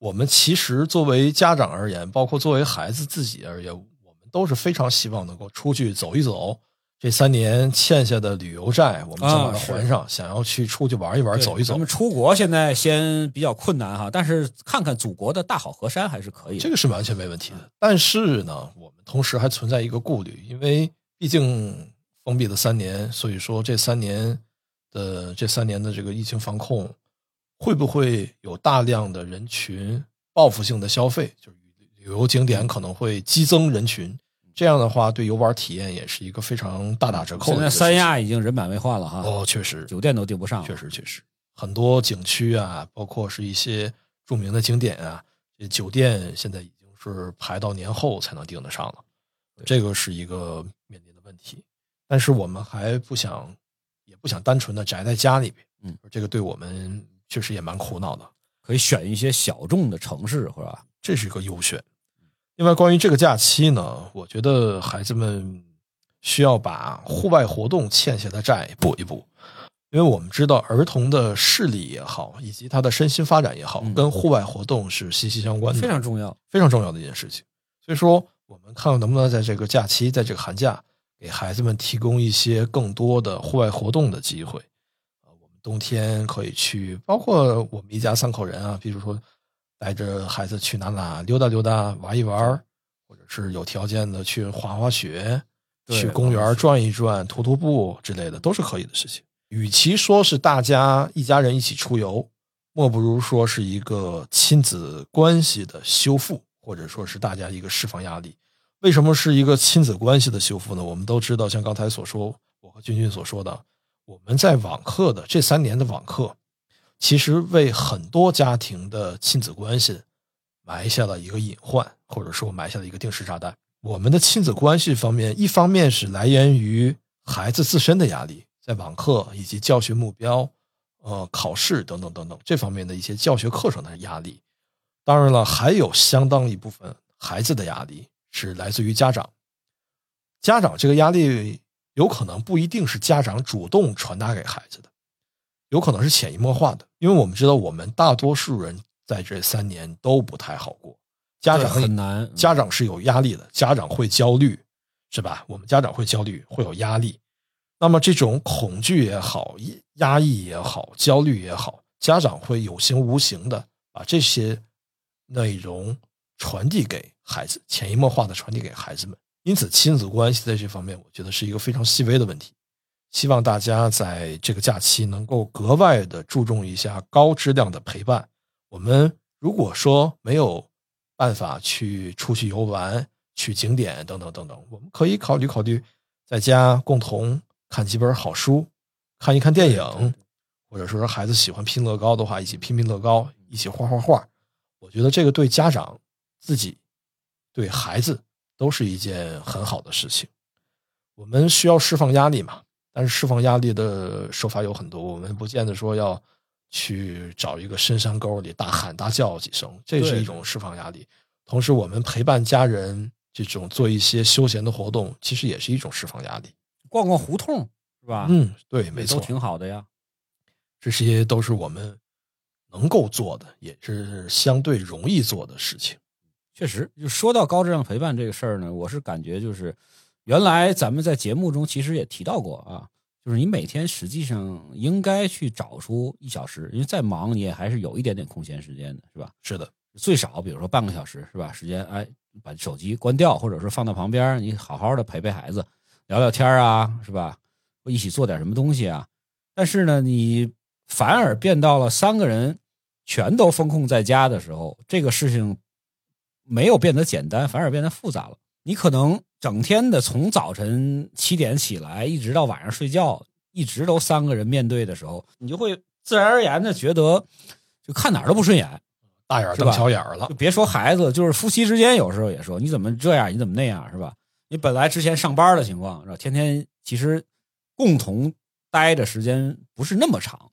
我们其实作为家长而言，包括作为孩子自己而言，我们都是非常希望能够出去走一走。这三年欠下的旅游债，我们想把它还上，想要去出去玩一玩，走一走我。们出国现在先比较困难哈，但是看看祖国的大好河山还是可以的。这个是完全没问题的。但是呢，我们同时还存在一个顾虑，因为毕竟封闭了三年，所以说这三年的这三年的这个疫情防控，会不会有大量的人群报复性的消费？就是旅游景点可能会激增人群，这样的话对游玩体验也是一个非常大打折扣的现在。三亚已经人满为患了哈，哦，确实，酒店都订不上。确实确实，很多景区啊，包括是一些著名的景点啊，这酒店现在已经是排到年后才能订得上了，这个是一个面临的问题。但是我们还不想，也不想单纯的宅在家里边，嗯，这个对我们确实也蛮苦恼的，可以选一些小众的城市，是吧？这是一个优选。另外，关于这个假期呢，我觉得孩子们需要把户外活动欠下的债补一补，因为我们知道儿童的视力也好，以及他的身心发展也好，嗯跟户外活动是息息相关的，非常重要。非常重要的一件事情。所以说，我们看看能不能在这个假期，在这个寒假，给孩子们提供一些更多的户外活动的机会。啊，我们冬天可以去，包括我们一家三口人啊，比如说带着孩子去哪哪溜达溜达、玩一玩，或者是有条件的去滑滑雪、去公园转一转、徒徒步之类的，都是可以的事情。与其说是大家一家人一起出游，莫不如说是一个亲子关系的修复，或者说是大家一个释放压力。为什么是一个亲子关系的修复呢？我们都知道，像刚才所说，我和君君所说的，我们在网课的这三年的网课，其实为很多家庭的亲子关系埋下了一个隐患，或者说埋下了一个定时炸弹。我们的亲子关系方面，一方面是来源于孩子自身的压力，在网课以及教学目标、呃考试等等等等这方面的一些教学课程的压力。当然了，还有相当一部分孩子的压力是来自于家长。家长这个压力有可能不一定是家长主动传达给孩子的，有可能是潜移默化的。因为我们知道，我们大多数人在这三年都不太好过，家长很难。家长是有压力的，家长会焦虑，是吧？我们家长会焦虑，会有压力。那么这种恐惧也好，压抑也好，焦虑也好，家长会有形无形的把这些内容传递给孩子，潜移默化的传递给孩子们。因此，亲子关系在这方面，我觉得是一个非常细微的问题。希望大家在这个假期能够格外的注重一下高质量的陪伴。我们如果说没有办法去出去游玩、去景点等等等等，我们可以考虑考虑在家共同看几本好书，看一看电影，或者说是孩子喜欢拼乐高的话，一起拼拼乐高，一起画画画。我觉得这个对家长自己、对孩子都是一件很好的事情。我们需要释放压力嘛，但是释放压力的手法有很多，我们不见得说要去找一个深山沟里大喊大叫几声，这是一种释放压力。同时，我们陪伴家人这种做一些休闲的活动，其实也是一种释放压力。逛逛胡同是吧？，嗯，对，没错，都挺好的呀。这些都是我们能够做的，也是相对容易做的事情。确实，就说到高质量陪伴这个事儿呢，我是感觉就是原来咱们在节目中其实也提到过啊，就是你每天实际上应该去找出一小时，因为再忙你也还是有一点点空闲时间的，是吧？是的，最少比如说半个小时，是吧？时间哎，把手机关掉，或者说放到旁边，你好好的陪陪孩子，聊聊天啊，是吧？一起做点什么东西啊？但是呢，你反而变到了三个人全都封控在家的时候，这个事情没有变得简单，反而变得复杂了。你可能整天的从早晨七点起来，一直到晚上睡觉，一直都三个人面对的时候，你就会自然而然的觉得，就看哪儿都不顺眼。大眼瞪小眼儿了就，别说孩子，就是夫妻之间，有时候也说你怎么这样，你怎么那样，是吧？你本来之前上班的情况，是吧？天天其实共同待的时间不是那么长，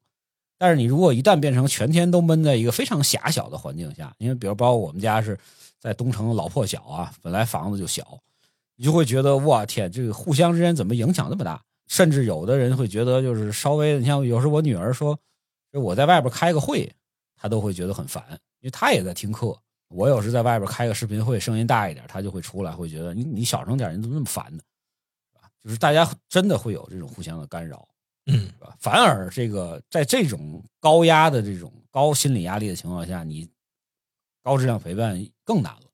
但是你如果一旦变成全天都闷在一个非常狭小的环境下，因为比如包括我们家是在东城老破小啊，本来房子就小，你就会觉得哇天，这个互相之间怎么影响那么大？甚至有的人会觉得，就是稍微，你像有时候我女儿说，我在外边开个会，她都会觉得很烦，因为她也在听课。我有时在外边开个视频会，声音大一点，她就会出来，会觉得你你小声点，你怎么那么烦呢？是吧？就是大家真的会有这种互相的干扰，嗯？反而这个在这种高压的这种高心理压力的情况下，你高质量陪伴更难了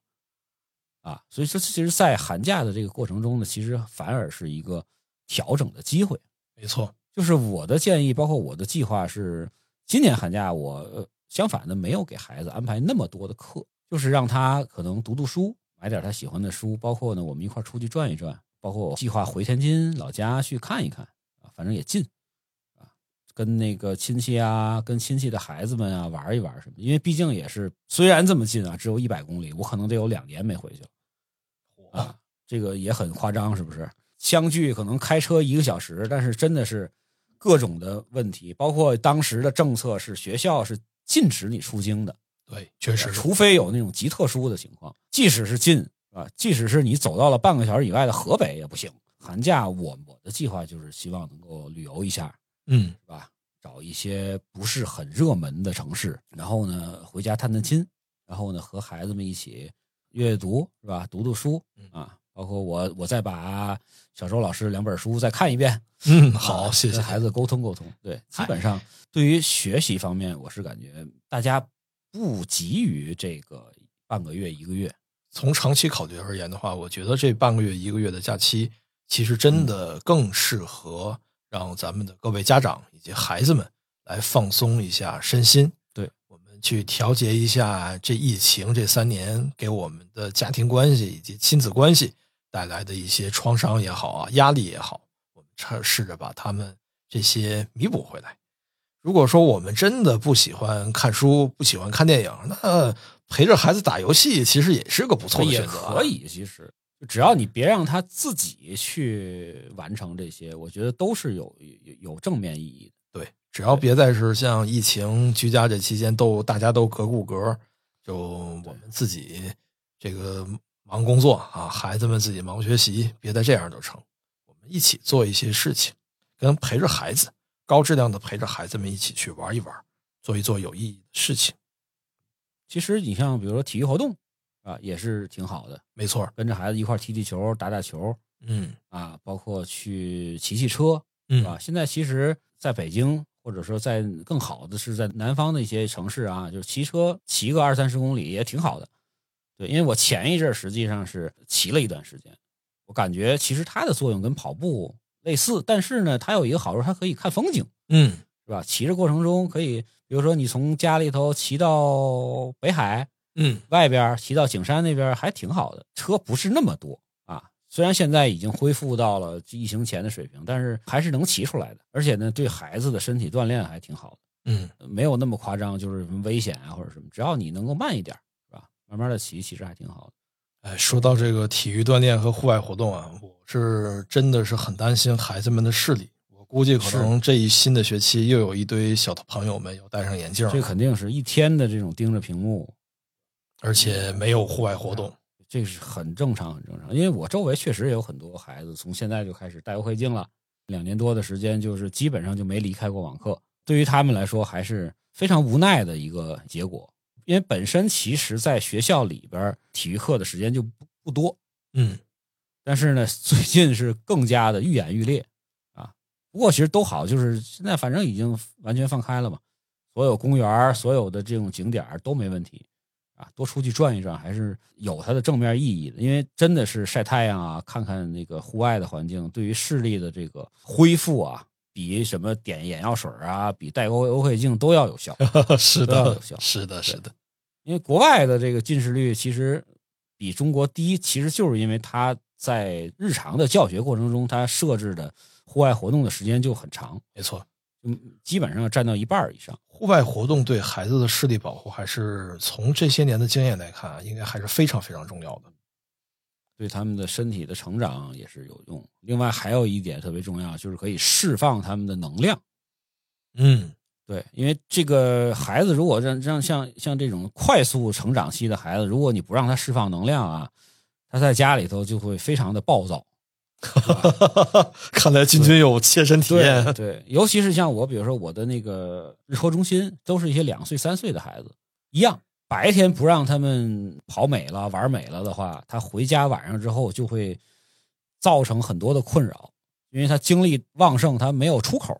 啊！所以说，其实，在寒假的这个过程中呢，其实反而是一个调整的机会。没错，就是我的建议，包括我的计划是，今年寒假我呃相反的没有给孩子安排那么多的课，就是让他可能读读书，买点他喜欢的书，包括呢我们一块儿出去转一转，包括我计划回天津老家去看一看啊，反正也近啊，跟那个亲戚啊，跟亲戚的孩子们啊玩一玩什么，因为毕竟也是虽然这么近啊，只有一百公里，我可能得有两年没回去了啊，这个也很夸张，是不是？相距可能开车一个小时，但是真的是各种的问题，包括当时的政策是学校是禁止你出京的，对，确实，除非有那种极特殊的情况，即使是近啊，即使是你走到了半个小时以外的河北也不行。寒假我我的计划就是希望能够旅游一下，嗯是吧？找一些不是很热门的城市，然后呢回家探探亲，然后呢和孩子们一起阅阅读，是吧？读读书啊，包括我我再把小周老师两本书再看一遍，嗯，好，啊谢谢跟孩子沟通沟通。对，基本上对于学习方面，我是感觉大家不急于这个半个月一个月，从长期考虑而言的话，我觉得这半个月、一个月的假期，其实真的更适合让咱们的各位家长以及孩子们来放松一下身心。去调节一下这疫情这三年给我们的家庭关系以及亲子关系带来的一些创伤也好啊，压力也好，我们尝试着把他们这些弥补回来。如果说我们真的不喜欢看书，不喜欢看电影，那陪着孩子打游戏其实也是个不错的也选择、啊。可以。其实只要你别让他自己去完成这些，我觉得都是有有有正面意义的。对，只要别再是像疫情居家这期间都大家都隔顾隔，就我们自己这个忙工作啊，孩子们自己忙学习，别再这样就成。我们一起做一些事情，跟陪着孩子，高质量的陪着孩子们一起去玩一玩，做一做有意义的事情。其实你像比如说体育活动啊，也是挺好的，没错，跟着孩子一块踢踢球、打打球嗯啊，包括去骑骑车，嗯是吧？现在其实在北京，或者说在更好的是在南方的一些城市啊，就是骑车骑个二三十公里也挺好的。对，因为我前一阵儿实际上是骑了一段时间，我感觉其实它的作用跟跑步类似，但是呢，它有一个好处，它可以看风景，嗯是吧？骑着过程中可以，比如说你从家里头骑到北海嗯，外边，骑到景山那边还挺好的，车不是那么多啊。虽然现在已经恢复到了疫情前的水平，但是还是能骑出来的。而且呢，对孩子的身体锻炼还挺好的嗯，没有那么夸张，就是什么危险啊或者什么。只要你能够慢一点儿，是吧？慢慢的骑，其实还挺好的。哎，说到这个体育锻炼和户外活动啊，我是真的是很担心孩子们的视力。我估计可能这一新的学期又有一堆小朋友们要戴上眼镜，这肯定是一天的这种盯着屏幕，而且没有户外活动。这是很正常，很正常。因为我周围确实也有很多孩子，从现在就开始戴 OK 镜了，两年多的时间，就是基本上就没离开过网课。对于他们来说，还是非常无奈的一个结果。因为本身其实在学校里边体育课的时间就不不多，嗯但是呢，最近是更加的愈演愈烈啊。不过其实都好，就是现在反正已经完全放开了嘛，所有公园、所有的这种景点都没问题啊。多出去转一转还是有它的正面意义的，因为真的是晒太阳啊，看看那个户外的环境，对于视力的这个恢复啊，比什么点眼药水啊，比戴欧欧黑镜都要有效。是的有效，是的，是的，因为国外的这个近视率其实比中国低，其实就是因为它在日常的教学过程中，它设置的户外活动的时间就很长，没错。嗯，基本上要占到一半以上。户外活动对孩子的视力保护，还是从这些年的经验来看啊，应该还是非常非常重要的。对他们的身体的成长也是有用。另外还有一点特别重要，就是可以释放他们的能量。嗯，对，因为这个孩子如果让让像像这种快速成长期的孩子，如果你不让他释放能量啊，他在家里头就会非常的暴躁。看来君君有切身体验。对，尤其是像我，比如说我的那个日托中心，都是一些两岁、三岁的孩子，一样。白天不让他们跑美了、玩美了的话，他回家晚上之后就会造成很多的困扰，因为他精力旺盛，他没有出口。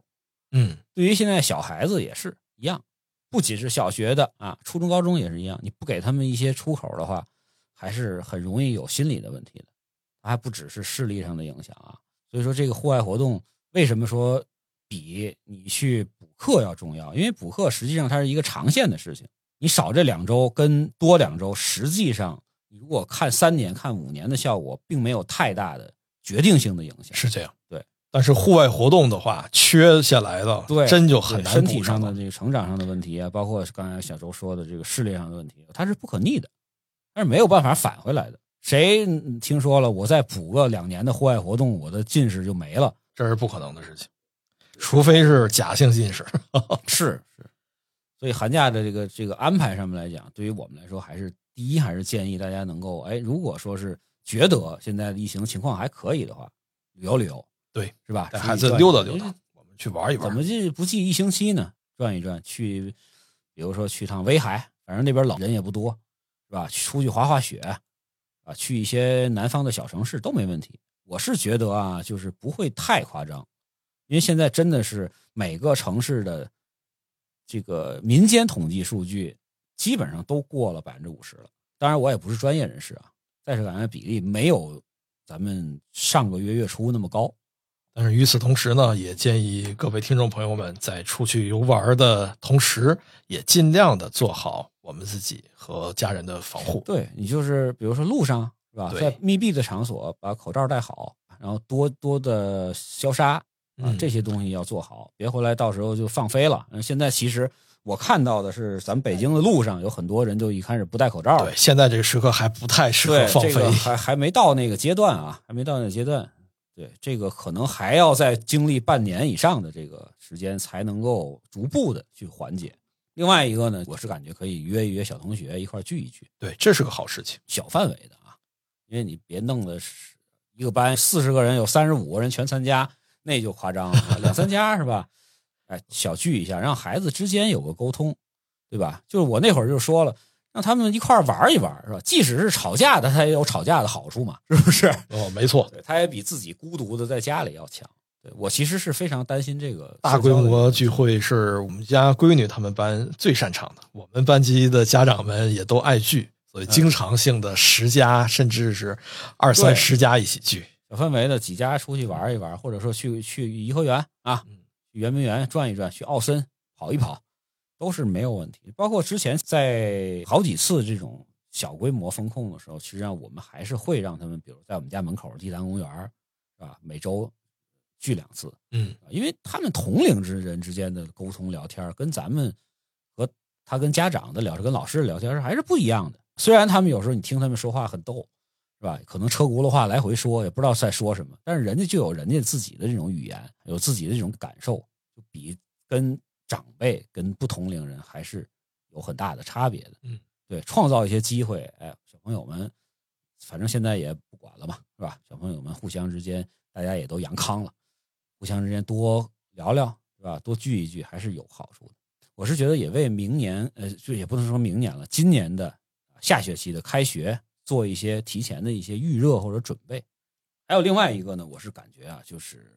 嗯，对于现在小孩子也是一样，不仅是小学的啊，初中、高中也是一样。你不给他们一些出口的话，还是很容易有心理的问题的。还不只是视力上的影响啊。所以说，这个户外活动为什么说比你去补课要重要？因为补课实际上它是一个长线的事情，你少这两周跟多两周，实际上你如果看三年、看五年的效果，并没有太大的决定性的影响。是这样。对，但是户外活动的话，缺下来的，对，真就很难身体。上的这个成长上的问题啊，包括刚才小周说的这个视力上的问题，它是不可逆的，它是没有办法返回来的。谁嗯听说了我再补个两年的户外活动，我的近视就没了？这是不可能的事情，除非是假性近视。是是，所以寒假的这个这个安排上面来讲，对于我们来说，还是第一还是建议大家能够，哎，如果说是觉得现在的疫情情况还可以的话，旅游旅游，对，是吧？带孩子溜达溜达，我们去玩一玩。怎么就不计一星期呢？转一转，去，比如说去趟威海，反正那边冷，人也不多，是吧？出去滑滑雪，啊，去一些南方的小城市都没问题。我是觉得啊，就是不会太夸张，因为现在真的是每个城市的这个民间统计数据基本上都过了百分之五十了。当然，我也不是专业人士啊，但是感觉比例没有咱们上个月月初那么高。但是与此同时呢，也建议各位听众朋友们在出去游玩的同时，也尽量的做好我们自己和家人的防护。对你就是比如说路上是吧，在密闭的场所把口罩戴好，然后多多的消杀啊嗯，这些东西要做好，别回来到时候就放飞了。嗯现在其实我看到的是，咱们北京的路上有很多人就一开始不戴口罩了对，，现在这个时刻还不太适合，放飞。这个还还没到那个阶段啊，还没到那个阶段。对，这个可能还要再经历半年以上的这个时间，才能够逐步的去缓解。另外一个呢，我是感觉可以约一约小同学一块儿聚一聚，对，这是个好事情。小范围的啊，因为你别弄的是一个班四十个人有三十五个人全参加，那就夸张了，两三家是吧？哎，小聚一下，让孩子之间有个沟通，对吧？就是我那会儿就说了，让他们一块儿玩一玩，是吧？即使是吵架的，他也有吵架的好处嘛，是不是？哦，没错，对，他也比自己孤独的在家里要强。对我其实是非常担心这个大规模聚会是我们家闺女他们班最擅长的，我们班级的家长们也都爱聚，所以经常性的十家甚至是二三十家一起聚。小范围的几家出去玩一玩，或者说去去颐和园啊，去圆明园转一转，去奥森跑一跑，都是没有问题。包括之前在好几次这种小规模风控的时候，实际上我们还是会让他们，比如在我们家门口地坛公园是吧，每周聚两次，嗯，因为他们同龄之人之间的沟通聊天，跟咱们和他跟家长的聊，跟老师的聊天还是不一样的。虽然他们有时候你听他们说话很逗，是吧？可能车轱辘话来回说，也不知道在说什么，但是人家就有人家自己的这种语言，有自己的这种感受，就比跟长辈、跟不同龄人还是有很大的差别的。嗯，对，创造一些机会，哎，小朋友们，反正现在也不管了嘛，是吧？小朋友们互相之间，大家也都阳康了，互相之间多聊聊，是吧？多聚一聚还是有好处的。我是觉得也为明年，呃，就也不能说明年了，今年的下学期的开学做一些提前的一些预热或者准备。还有另外一个呢，我是感觉啊，就是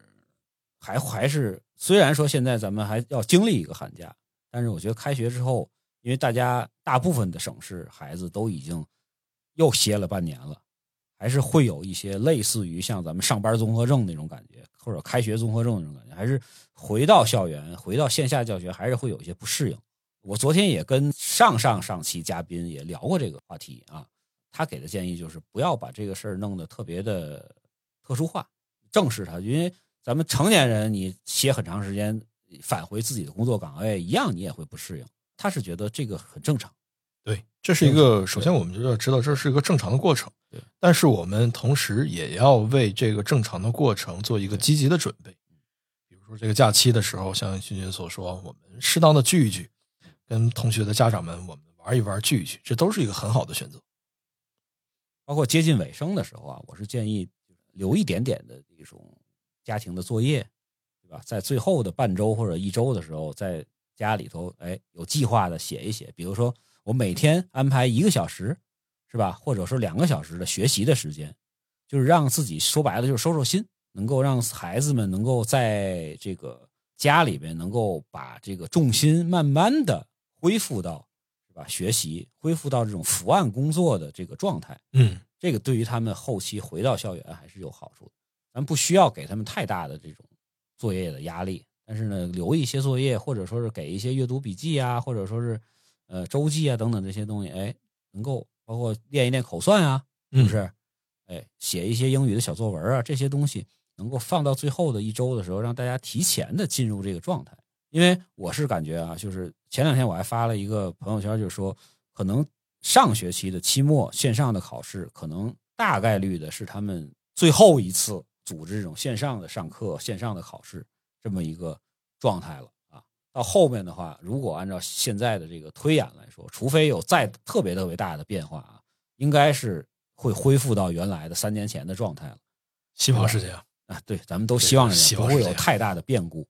还还是虽然说现在咱们还要经历一个寒假，但是我觉得开学之后，因为大家大部分的省市孩子都已经又歇了半年了，还是会有一些类似于像咱们上班综合症那种感觉，或者开学综合症那种感觉，还是回到校园、回到线下教学，还是会有一些不适应。我昨天也跟上上上期嘉宾也聊过这个话题啊，他给的建议就是不要把这个事儿弄得特别的特殊化，正视它，因为咱们成年人你歇很长时间，返回自己的工作岗位一样，你也会不适应。他是觉得这个很正常，对，这是一个首先我们就要知道这是一个正常的过程，对，但是我们同时也要为这个正常的过程做一个积极的准备。比如说这个假期的时候，像君君所说，我们适当的聚一聚。跟同学的家长们，我们玩一玩，聚一聚，这都是一个很好的选择。包括接近尾声的时候啊，我是建议留一点点的这种家庭的作业，对吧？在最后的半周或者一周的时候，在家里头，哎，有计划的写一写。比如说，我每天安排一个小时，是吧？或者说两个小时的学习的时间，就是让自己说白了就是收收心，能够让孩子们能够在这个家里边能够把这个重心慢慢的。恢复到是吧？学习恢复到这种伏案工作的这个状态，嗯，这个对于他们后期回到校园还是有好处的。咱不需要给他们太大的这种作业的压力，但是呢，留一些作业，或者说是给一些阅读笔记啊，或者说是呃周记啊等等这些东西，哎，能够包括练一练口算啊，是不是？哎，写一些英语的小作文啊，这些东西能够放到最后的一周的时候，让大家提前的进入这个状态。因为我是感觉啊，就是前两天我还发了一个朋友圈，就是说，可能上学期的期末线上的考试，可能大概率的是他们最后一次组织这种线上的上课、线上的考试这么一个状态了啊。到后面的话，如果按照现在的这个推演来说，除非有再特别特别大的变化啊，应该是会恢复到原来的三年前的状态了。希望是这样啊，对，咱们都希望是不会有太大的变故。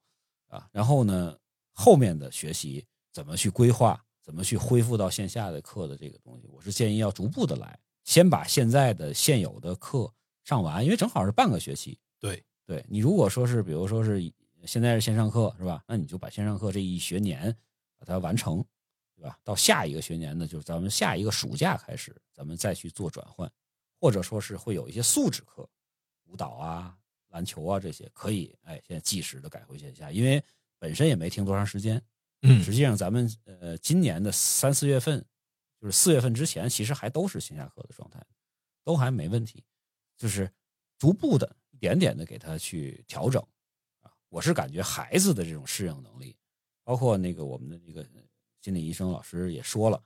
啊，然后呢，后面的学习怎么去规划，怎么去恢复到线下的课的这个东西，我是建议要逐步的来，先把现在的现有的课上完，因为正好是半个学期。对，对你如果说是，比如说是现在是线上课是吧？那你就把线上课这一学年把它完成，对吧？到下一个学年呢，就是咱们下一个暑假开始，咱们再去做转换，或者说是会有一些素质课，舞蹈啊。篮球啊，这些可以哎，现在即时的改回线下，因为本身也没停多长时间。嗯，实际上咱们呃今年的三四月份，就是四月份之前，其实还都是线下课的状态，都还没问题，就是逐步的一点点的给他去调整啊。我是感觉孩子的这种适应能力，包括那个我们的这个心理医生老师也说了，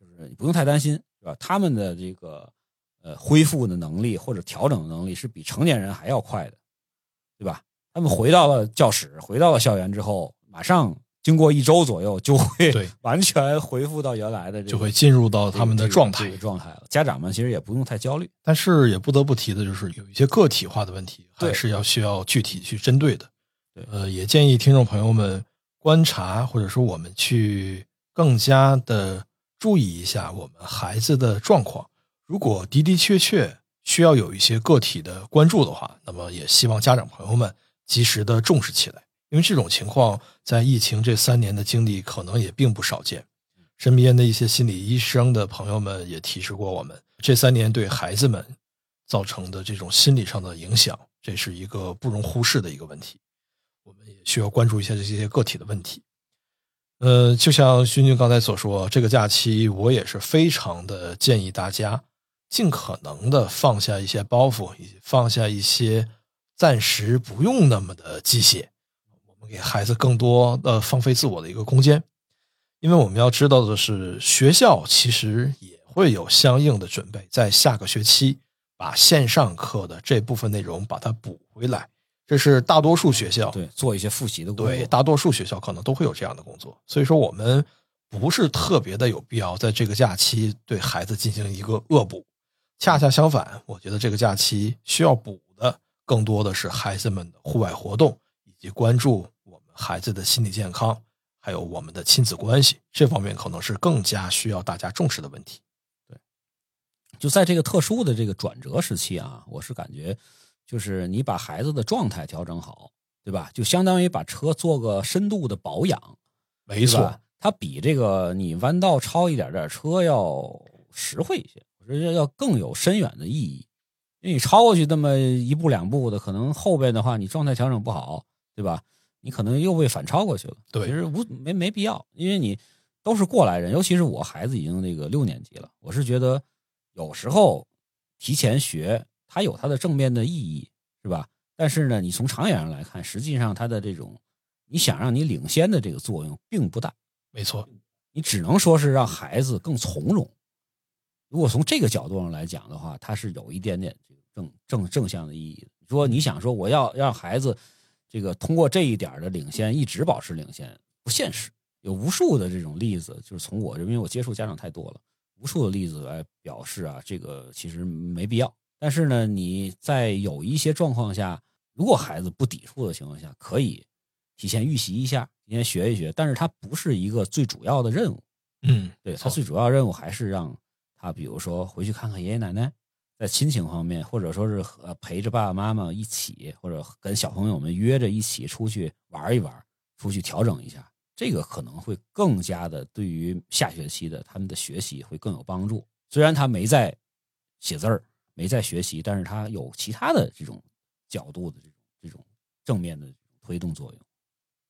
就是你不用太担心，是吧？他们的这个呃恢复的能力或者调整的能力是比成年人还要快的。对吧？他们回到了教室，回到了校园之后，马上经过一周左右，就会 完全恢复到原来的，就会进入到他们的状态状态了。家长们其实也不用太焦虑，但是也不得不提的就是有一些个体化的问题，还是要需要具体去针对的。对，呃，也建议听众朋友们观察，或者说我们去更加的注意一下我们孩子的状况。如果的的确确。需要有一些个体的关注的话，那么也希望家长朋友们及时的重视起来，因为这种情况在疫情这三年的经历可能也并不少见。身边的一些心理医生的朋友们也提示过我们，这三年对孩子们造成的这种心理上的影响，这是一个不容忽视的一个问题。我们也需要关注一下这些个体的问题。呃，就像勋军刚才所说，这个假期我也是非常的建议大家。尽可能的放下一些包袱，放下一些暂时不用那么的机械，给孩子更多的放飞自我的一个空间。因为我们要知道的是，学校其实也会有相应的准备，在下个学期把线上课的这部分内容把它补回来。这是大多数学校对做一些复习的工作，对大多数学校可能都会有这样的工作。所以说，我们不是特别的有必要在这个假期对孩子进行一个恶补。恰恰相反，我觉得这个假期需要补的更多的是孩子们的户外活动，以及关注孩子的心理健康，还有我们的亲子关系这方面，可能是更加需要大家重视的问题。对，就在这个特殊的这个转折时期啊，我是感觉就是你把孩子的状态调整好，对吧？就相当于把车做个深度的保养，没错，它比这个你弯道超一点点车要实惠一些，我觉得要更有深远的意义。因为你超过去那么一步两步的，可能后边的话你状态调整不好，对吧？你可能又被反超过去了。对其实无没没必要，因为你都是过来人，尤其是我孩子已经那个六年级了，我是觉得有时候提前学它有它的正面的意义，是吧？但是呢，你从长远上来看，实际上它的这种你想让你领先的这个作用并不大。没错，你只能说是让孩子更从容。如果从这个角度上来讲的话，它是有一点点这个正正正向的意义的。你说你想说我要让孩子这个通过这一点的领先一直保持领先，不现实。有无数的这种例子，就是从我这，因为我接触家长太多了，无数的例子来表示啊，这个其实没必要。但是呢，你在有一些状况下，如果孩子不抵触的情况下，可以提前预习一下，提前学一学，但是它不是一个最主要的任务。嗯，对他最主要任务还是让他，比如说回去看看爷爷奶奶，在亲情方面，或者说是呃陪着爸爸妈妈一起，或者跟小朋友们约着一起出去玩一玩，出去调整一下，这个可能会更加的对于下学期的他们的学习会更有帮助。虽然他没在写字儿，没在学习，但是他有其他的这种角度的这种这种正面的推动作用。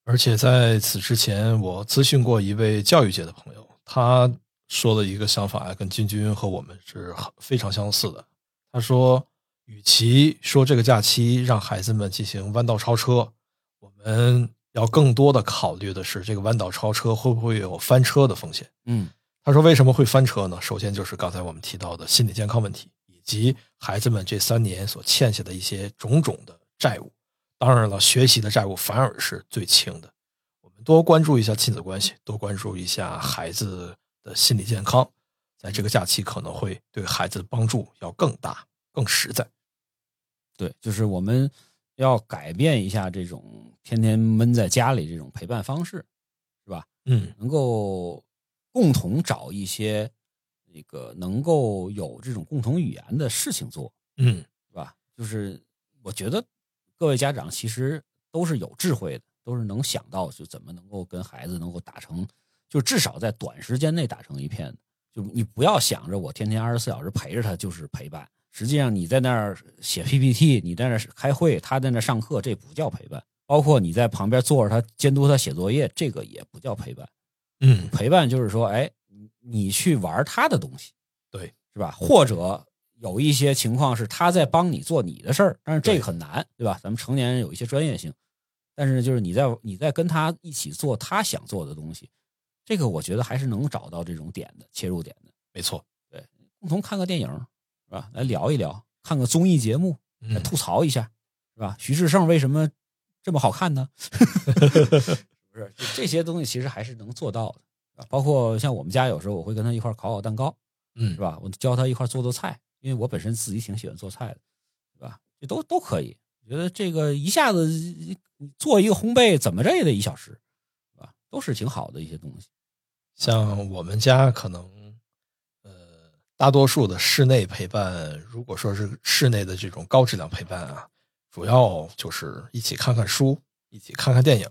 而且在此之前，我咨询过一位教育界的朋友，他说的一个想法跟金军和我们是非常相似的。他说，与其说这个假期让孩子们进行弯道超车，我们要更多的考虑的是这个弯道超车会不会有翻车的风险。嗯他说：“为什么会翻车呢？首先就是刚才我们提到的心理健康问题，以及孩子们这三年所欠下的一些种种的债务。当然了，学习的债务反而是最轻的。我们多关注一下亲子关系，多关注一下孩子的心理健康，在这个假期可能会对孩子的帮助要更大、更实在。对，就是我们要改变一下这种天天闷在家里这种陪伴方式，是吧？嗯能够共同找一些那个能够有这种共同语言的事情做，嗯，是吧？就是我觉得各位家长其实都是有智慧的，都是能想到就怎么能够跟孩子能够打成，就至少在短时间内打成一片的。就你不要想着我天天二十四小时陪着他就是陪伴，实际上你在那儿写 PPT，你在那儿开会，他在那儿上课，这不叫陪伴。包括你在旁边坐着他监督他写作业，这个也不叫陪伴。嗯，陪伴就是说，哎，你你去玩他的东西，对，是吧？或者有一些情况是他在帮你做你的事儿，但是这个很难，对吧？咱们成年人有一些专业性，但是就是你在你在跟他一起做他想做的东西，这个我觉得还是能找到这种点的切入点的。没错。对共同看个电影，是吧？来聊一聊，看个综艺节目，来嗯，吐槽一下，是吧？徐志胜为什么这么好看呢？不是，就这些东西其实还是能做到的，包括像我们家有时候我会跟他一块烤烤蛋糕，嗯是吧？我教他一块做做菜，因为我本身自己挺喜欢做菜的，是吧？这都都可以。我觉得这个一下子做一个烘焙怎么着也得一小时？都是挺好的一些东西。像我们家可能，呃，大多数的室内陪伴，如果说是室内的这种高质量陪伴啊，主要就是一起看看书，一起看看电影。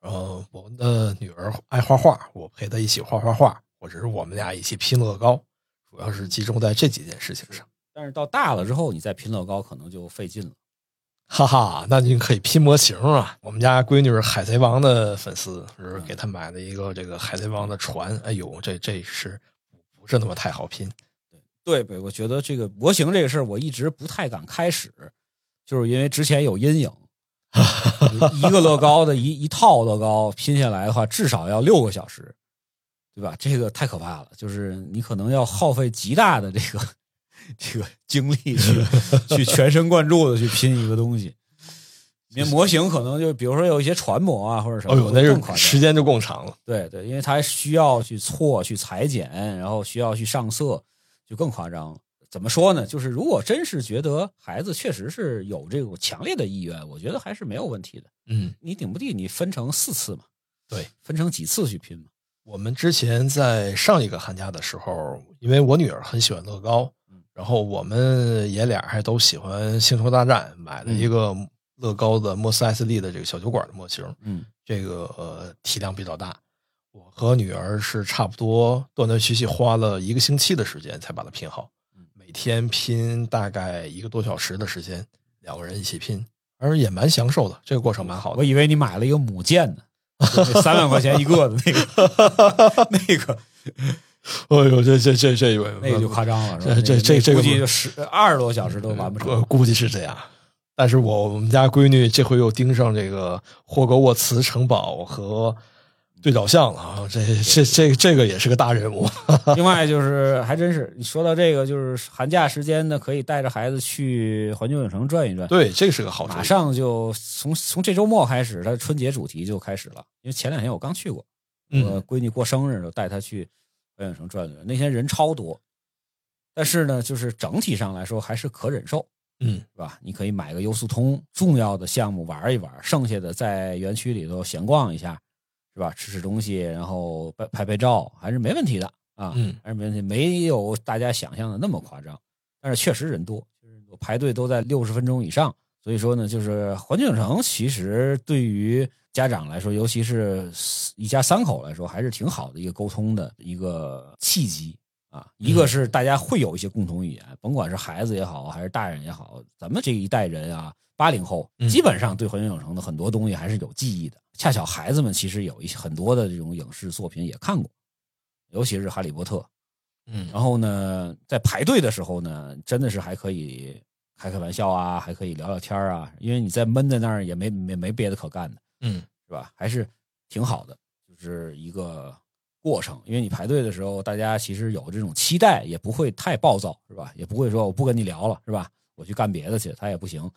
然后我们的女儿爱画画，我陪她一起画画画，或者是我们俩一起拼乐高，主要是集中在这几件事情上。但是到大了之后，你再拼乐高可能就费劲了。哈哈，那您可以拼模型啊！我们家闺女是海贼王的粉丝，是给她买了一个这个海贼王的船。哎呦，这这是不是那么太好拼？对对，我觉得这个模型这个事儿，我一直不太敢开始，就是因为之前有阴影。一个乐高的一一套乐高拼下来的话，至少要六个小时，对吧？这个太可怕了，就是你可能要耗费极大的这个 这个精力去去全神贯注的去拼一个东西。你模型可能就比如说有一些船模啊或者什么，哦呦，那更夸张是时间就更长了。对对，因为它需要去错、去裁剪，然后需要去上色，就更夸张了。怎么说呢？就是如果真是觉得孩子确实是有这种强烈的意愿，我觉得还是没有问题的。嗯，你顶不地你分成四次嘛，对，分成几次去拼嘛。我们之前在上一个寒假的时候，因为我女儿很喜欢乐高嗯，然后我们爷俩还都喜欢《星球大战》，买了一个乐高的莫斯艾斯利的这个小酒馆的模型，嗯，这个呃体量比较大。我和女儿是差不多断断续续花了一个星期的时间才把它拼好，每天拼大概一个多小时的时间，两个人一起拼，而也蛮享受的，这个过程蛮好的。我以为你买了一个母舰呢，三万块钱一个的那个 那个哎呦，这这这这那个就夸张了，是吧这这这估计就十二十多小时都完不成。呃估计是这样。但是我我们家闺女这回又盯上这个霍格沃茨城堡和对角巷了啊！这这这这个也是个大人物。另外就是还真是，你说到这个，就是寒假时间呢，可以带着孩子去环球影城转一转。对，这个是个好。马上就从从这周末开始，它春节主题就开始了。因为前两天我刚去过，嗯我闺女过生日，就带她去环球影城转转。那天人超多，但是呢，就是整体上来说还是可忍受，嗯是吧？你可以买个优速通，重要的项目玩一玩，剩下的在园区里头闲逛一下，是吧？吃吃东西，然后拍拍拍照，还是没问题的啊。嗯还是没问题，没有大家想象的那么夸张，但是确实人多，就是我排队都在六十分钟以上。所以说呢，就是环球影城其实对于家长来说，尤其是一家三口来说，还是挺好的一个沟通的一个契机啊。一个是大家会有一些共同语言，甭管是孩子也好，还是大人也好，咱们这一代人啊，八零后嗯基本上对环球影城的很多东西还是有记忆的。恰巧孩子们其实有一些很多的这种影视作品也看过，尤其是《哈利波特》。嗯然后呢，在排队的时候呢，真的是还可以开开玩笑啊，还可以聊聊天啊，因为你在闷在那儿也没没没别的可干的，嗯是吧？还是挺好的，就是一个过程。因为你排队的时候，大家其实有这种期待，也不会太暴躁，是吧？也不会说我不跟你聊了，是吧？我去干别的去，他也不行，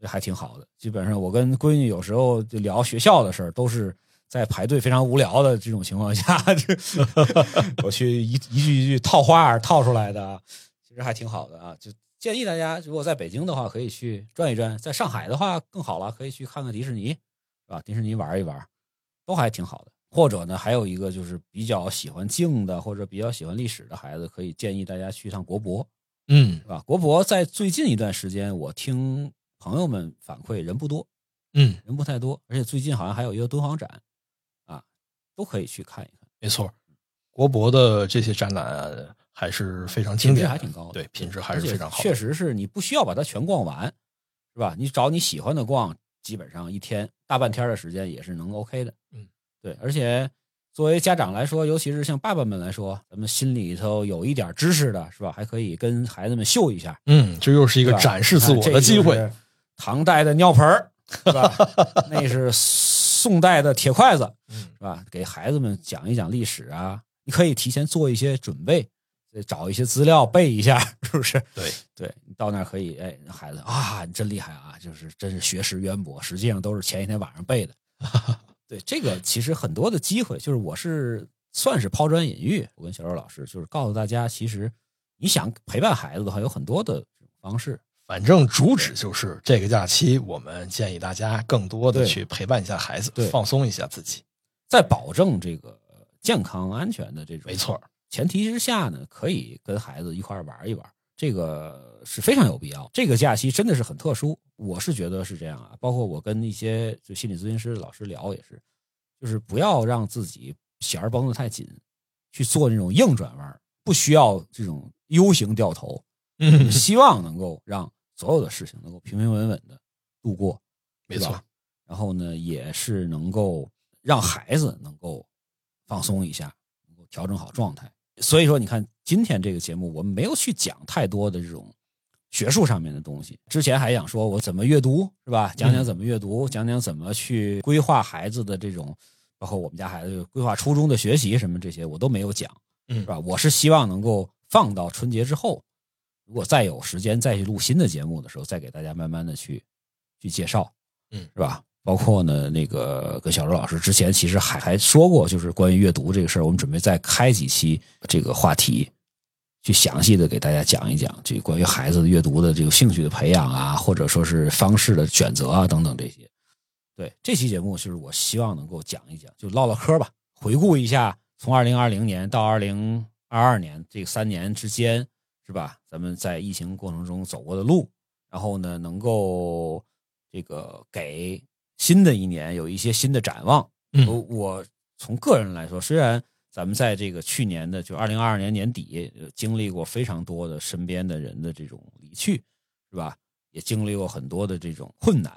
这还挺好的。基本上我跟闺女有时候就聊学校的事儿，都是在排队非常无聊的这种情况下，这我去一一句一句套话儿套出来的啊，其实还挺好的啊。就建议大家，如果在北京的话，可以去转一转；在上海的话更好了，可以去看看迪士尼，是吧？迪士尼玩一玩，都还挺好的。或者呢，还有一个就是比较喜欢静的，或者比较喜欢历史的孩子，可以建议大家去一趟国博，嗯是吧？国博在最近一段时间，我听朋友们反馈人不多，嗯，人不太多，而且最近好像还有一个敦煌展，啊，都可以去看一看，没错。国博的这些展览啊还是非常经品质典，还挺高的，对，品质还是非常好。确实是你不需要把它全逛完，是吧？你找你喜欢的逛，基本上一天大半天的时间也是能 OK 的。嗯，对，而且作为家长来说，尤其是像爸爸们来说，咱们心里头有一点知识的，是吧？还可以跟孩子们秀一下，嗯，这又是一个展示自我的机会。。唐代的尿盆儿是吧？那是宋代的铁筷子，嗯是吧？给孩子们讲一讲历史啊，你可以提前做一些准备，呃找一些资料背一下，是不是？对对，你到那儿可以，哎，那孩子啊，你真厉害啊，就是真是学识渊博，实际上都是前一天晚上背的。对，这个其实很多的机会，就是我是算是抛砖引玉，我跟小周老师就是告诉大家，其实你想陪伴孩子的话，有很多的方式。反正主旨就是这个假期，我们建议大家更多的去陪伴一下孩子对，放松一下自己。在保证这个健康安全的这种没错前提之下呢，可以跟孩子一块儿玩一玩，这个是非常有必要。这个假期真的是很特殊，我是觉得是这样啊。包括我跟一些就心理咨询师老师聊也是，就是不要让自己弦儿绷得太紧，去做那种硬转弯，不需要这种 U 型掉头，嗯，希望能够让所有的事情能够平平稳稳的度过，没错。然后呢，也是能够让孩子能够放松一下，能够调整好状态。所以说，你看今天这个节目，我们没有去讲太多的这种学术上面的东西。之前还想说我怎么阅读，是吧？讲讲怎么阅读，讲讲怎么去规划孩子的这种，包括我们家孩子规划初中的学习什么这些，我都没有讲，嗯是吧？我是希望能够放到春节之后，如果再有时间再去录新的节目的时候，再给大家慢慢的去去介绍，嗯是吧？包括呢，那个跟小周老师之前其实还还说过，就是关于阅读这个事儿，我们准备再开几期这个话题，去详细的给大家讲一讲这个关于孩子阅读的这个兴趣的培养啊，或者说是方式的选择啊等等这些。对这期节目，就是我希望能够讲一讲，就唠唠嗑吧，回顾一下从二零二零年到二零二二年这三年之间，是吧？咱们在疫情过程中走过的路，然后呢，能够这个给新的一年有一些新的展望。嗯我我从个人来说，虽然咱们在这个去年的就二零二二年年底呃经历过非常多的身边的人的这种离去，是吧？也经历过很多的这种困难，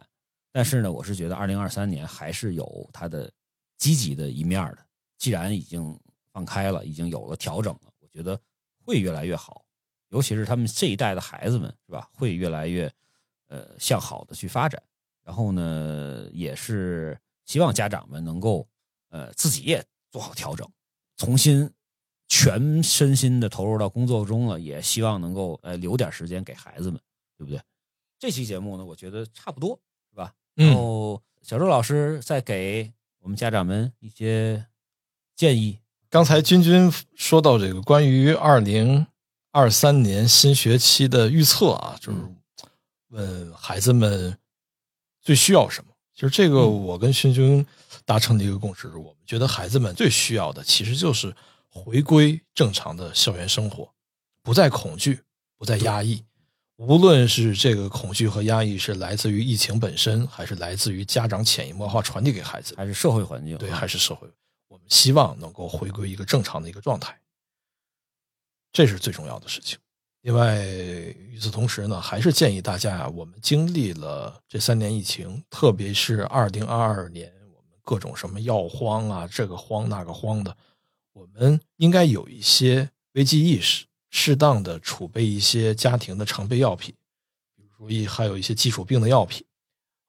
但是呢，我是觉得二零二三年还是有它的积极的一面的。既然已经放开了，已经有了调整了，我觉得会越来越好。尤其是他们这一代的孩子们，是吧？会越来越呃向好的去发展。然后呢，也是希望家长们能够呃自己也做好调整，重新全身心的投入到工作中了，也希望能够呃留点时间给孩子们，对不对？这期节目呢，我觉得差不多，是吧？然嗯，后小周老师再给我们家长们一些建议。刚才君君说到这个关于二零二三年新学期的预测啊，就是问孩子们最需要什么。其实这个我跟勋君达成的一个共识是，我们觉得孩子们最需要的其实就是回归正常的校园生活，不再恐惧，不再压抑。无论是这个恐惧和压抑是来自于疫情本身，还是来自于家长潜移默化传递给孩子，还是社会环境，对，啊还是社会，我们希望能够回归一个正常的一个状态，这是最重要的事情。另外，与此同时呢，还是建议大家啊，我们经历了这三年疫情，特别是二零二二年，我们各种什么药荒啊，这个荒那个荒的，我们应该有一些危机意识，适当的储备一些家庭的常备药品，比如说一还有一些基础病的药品，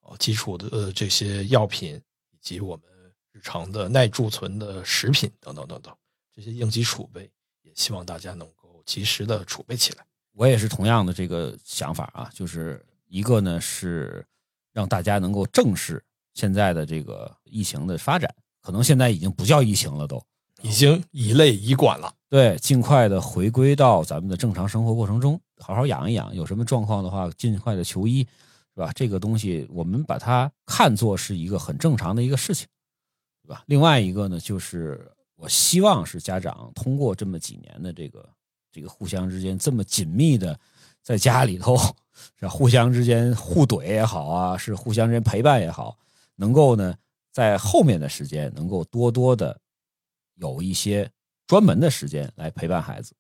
哦，基础的呃这些药品以及我们日常的耐贮存的食品等等等等，这些应急储备，也希望大家能够及时的储备起来。我也是同样的这个想法啊，就是一个呢是让大家能够正视现在的这个疫情的发展，可能现在已经不叫疫情了都，已经以类以管了。对，尽快的回归到咱们的正常生活过程中，好好养一养，有什么状况的话，尽快的求医，是吧？这个东西我们把它看作是一个很正常的一个事情，对吧？另外一个呢，就是我希望是家长通过这么几年的这个这个互相之间这么紧密的在家里头，是？互相之间互怼也好啊，是互相之间陪伴也好，能够呢在后面的时间能够多多的有一些专门的时间来陪伴孩子。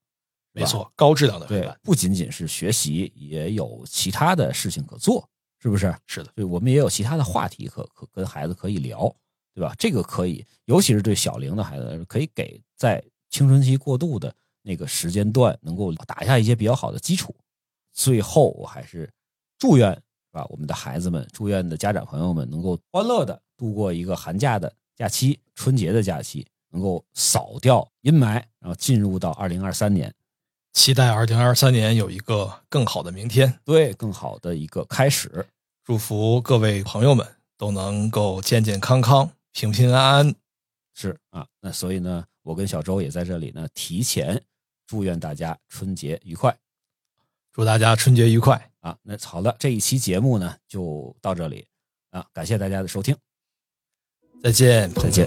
没错，高质量的陪对伴，，不仅仅是学习，也有其他的事情可做，是不是？是的，对，我们也有其他的话题可可跟孩子可以聊，对吧？这个可以，尤其是对小龄的孩子，可以给在青春期过渡的那个时间段，能够打下一些比较好的基础。最后，我还是祝愿，是吧？我们的孩子们，祝愿的家长朋友们能够欢乐的度过一个寒假的假期、春节的假期，能够扫掉阴霾，然后进入到二零二三年。期待二零二三年有一个更好的明天。对更好的一个开始。祝福各位朋友们都能够健健康康、平平安安。是啊，那所以呢，我跟小周也在这里呢，提前祝愿大家春节愉快祝大家春节愉快。啊。那好的，这一期节目呢就到这里啊，感谢大家的收听。再见，再见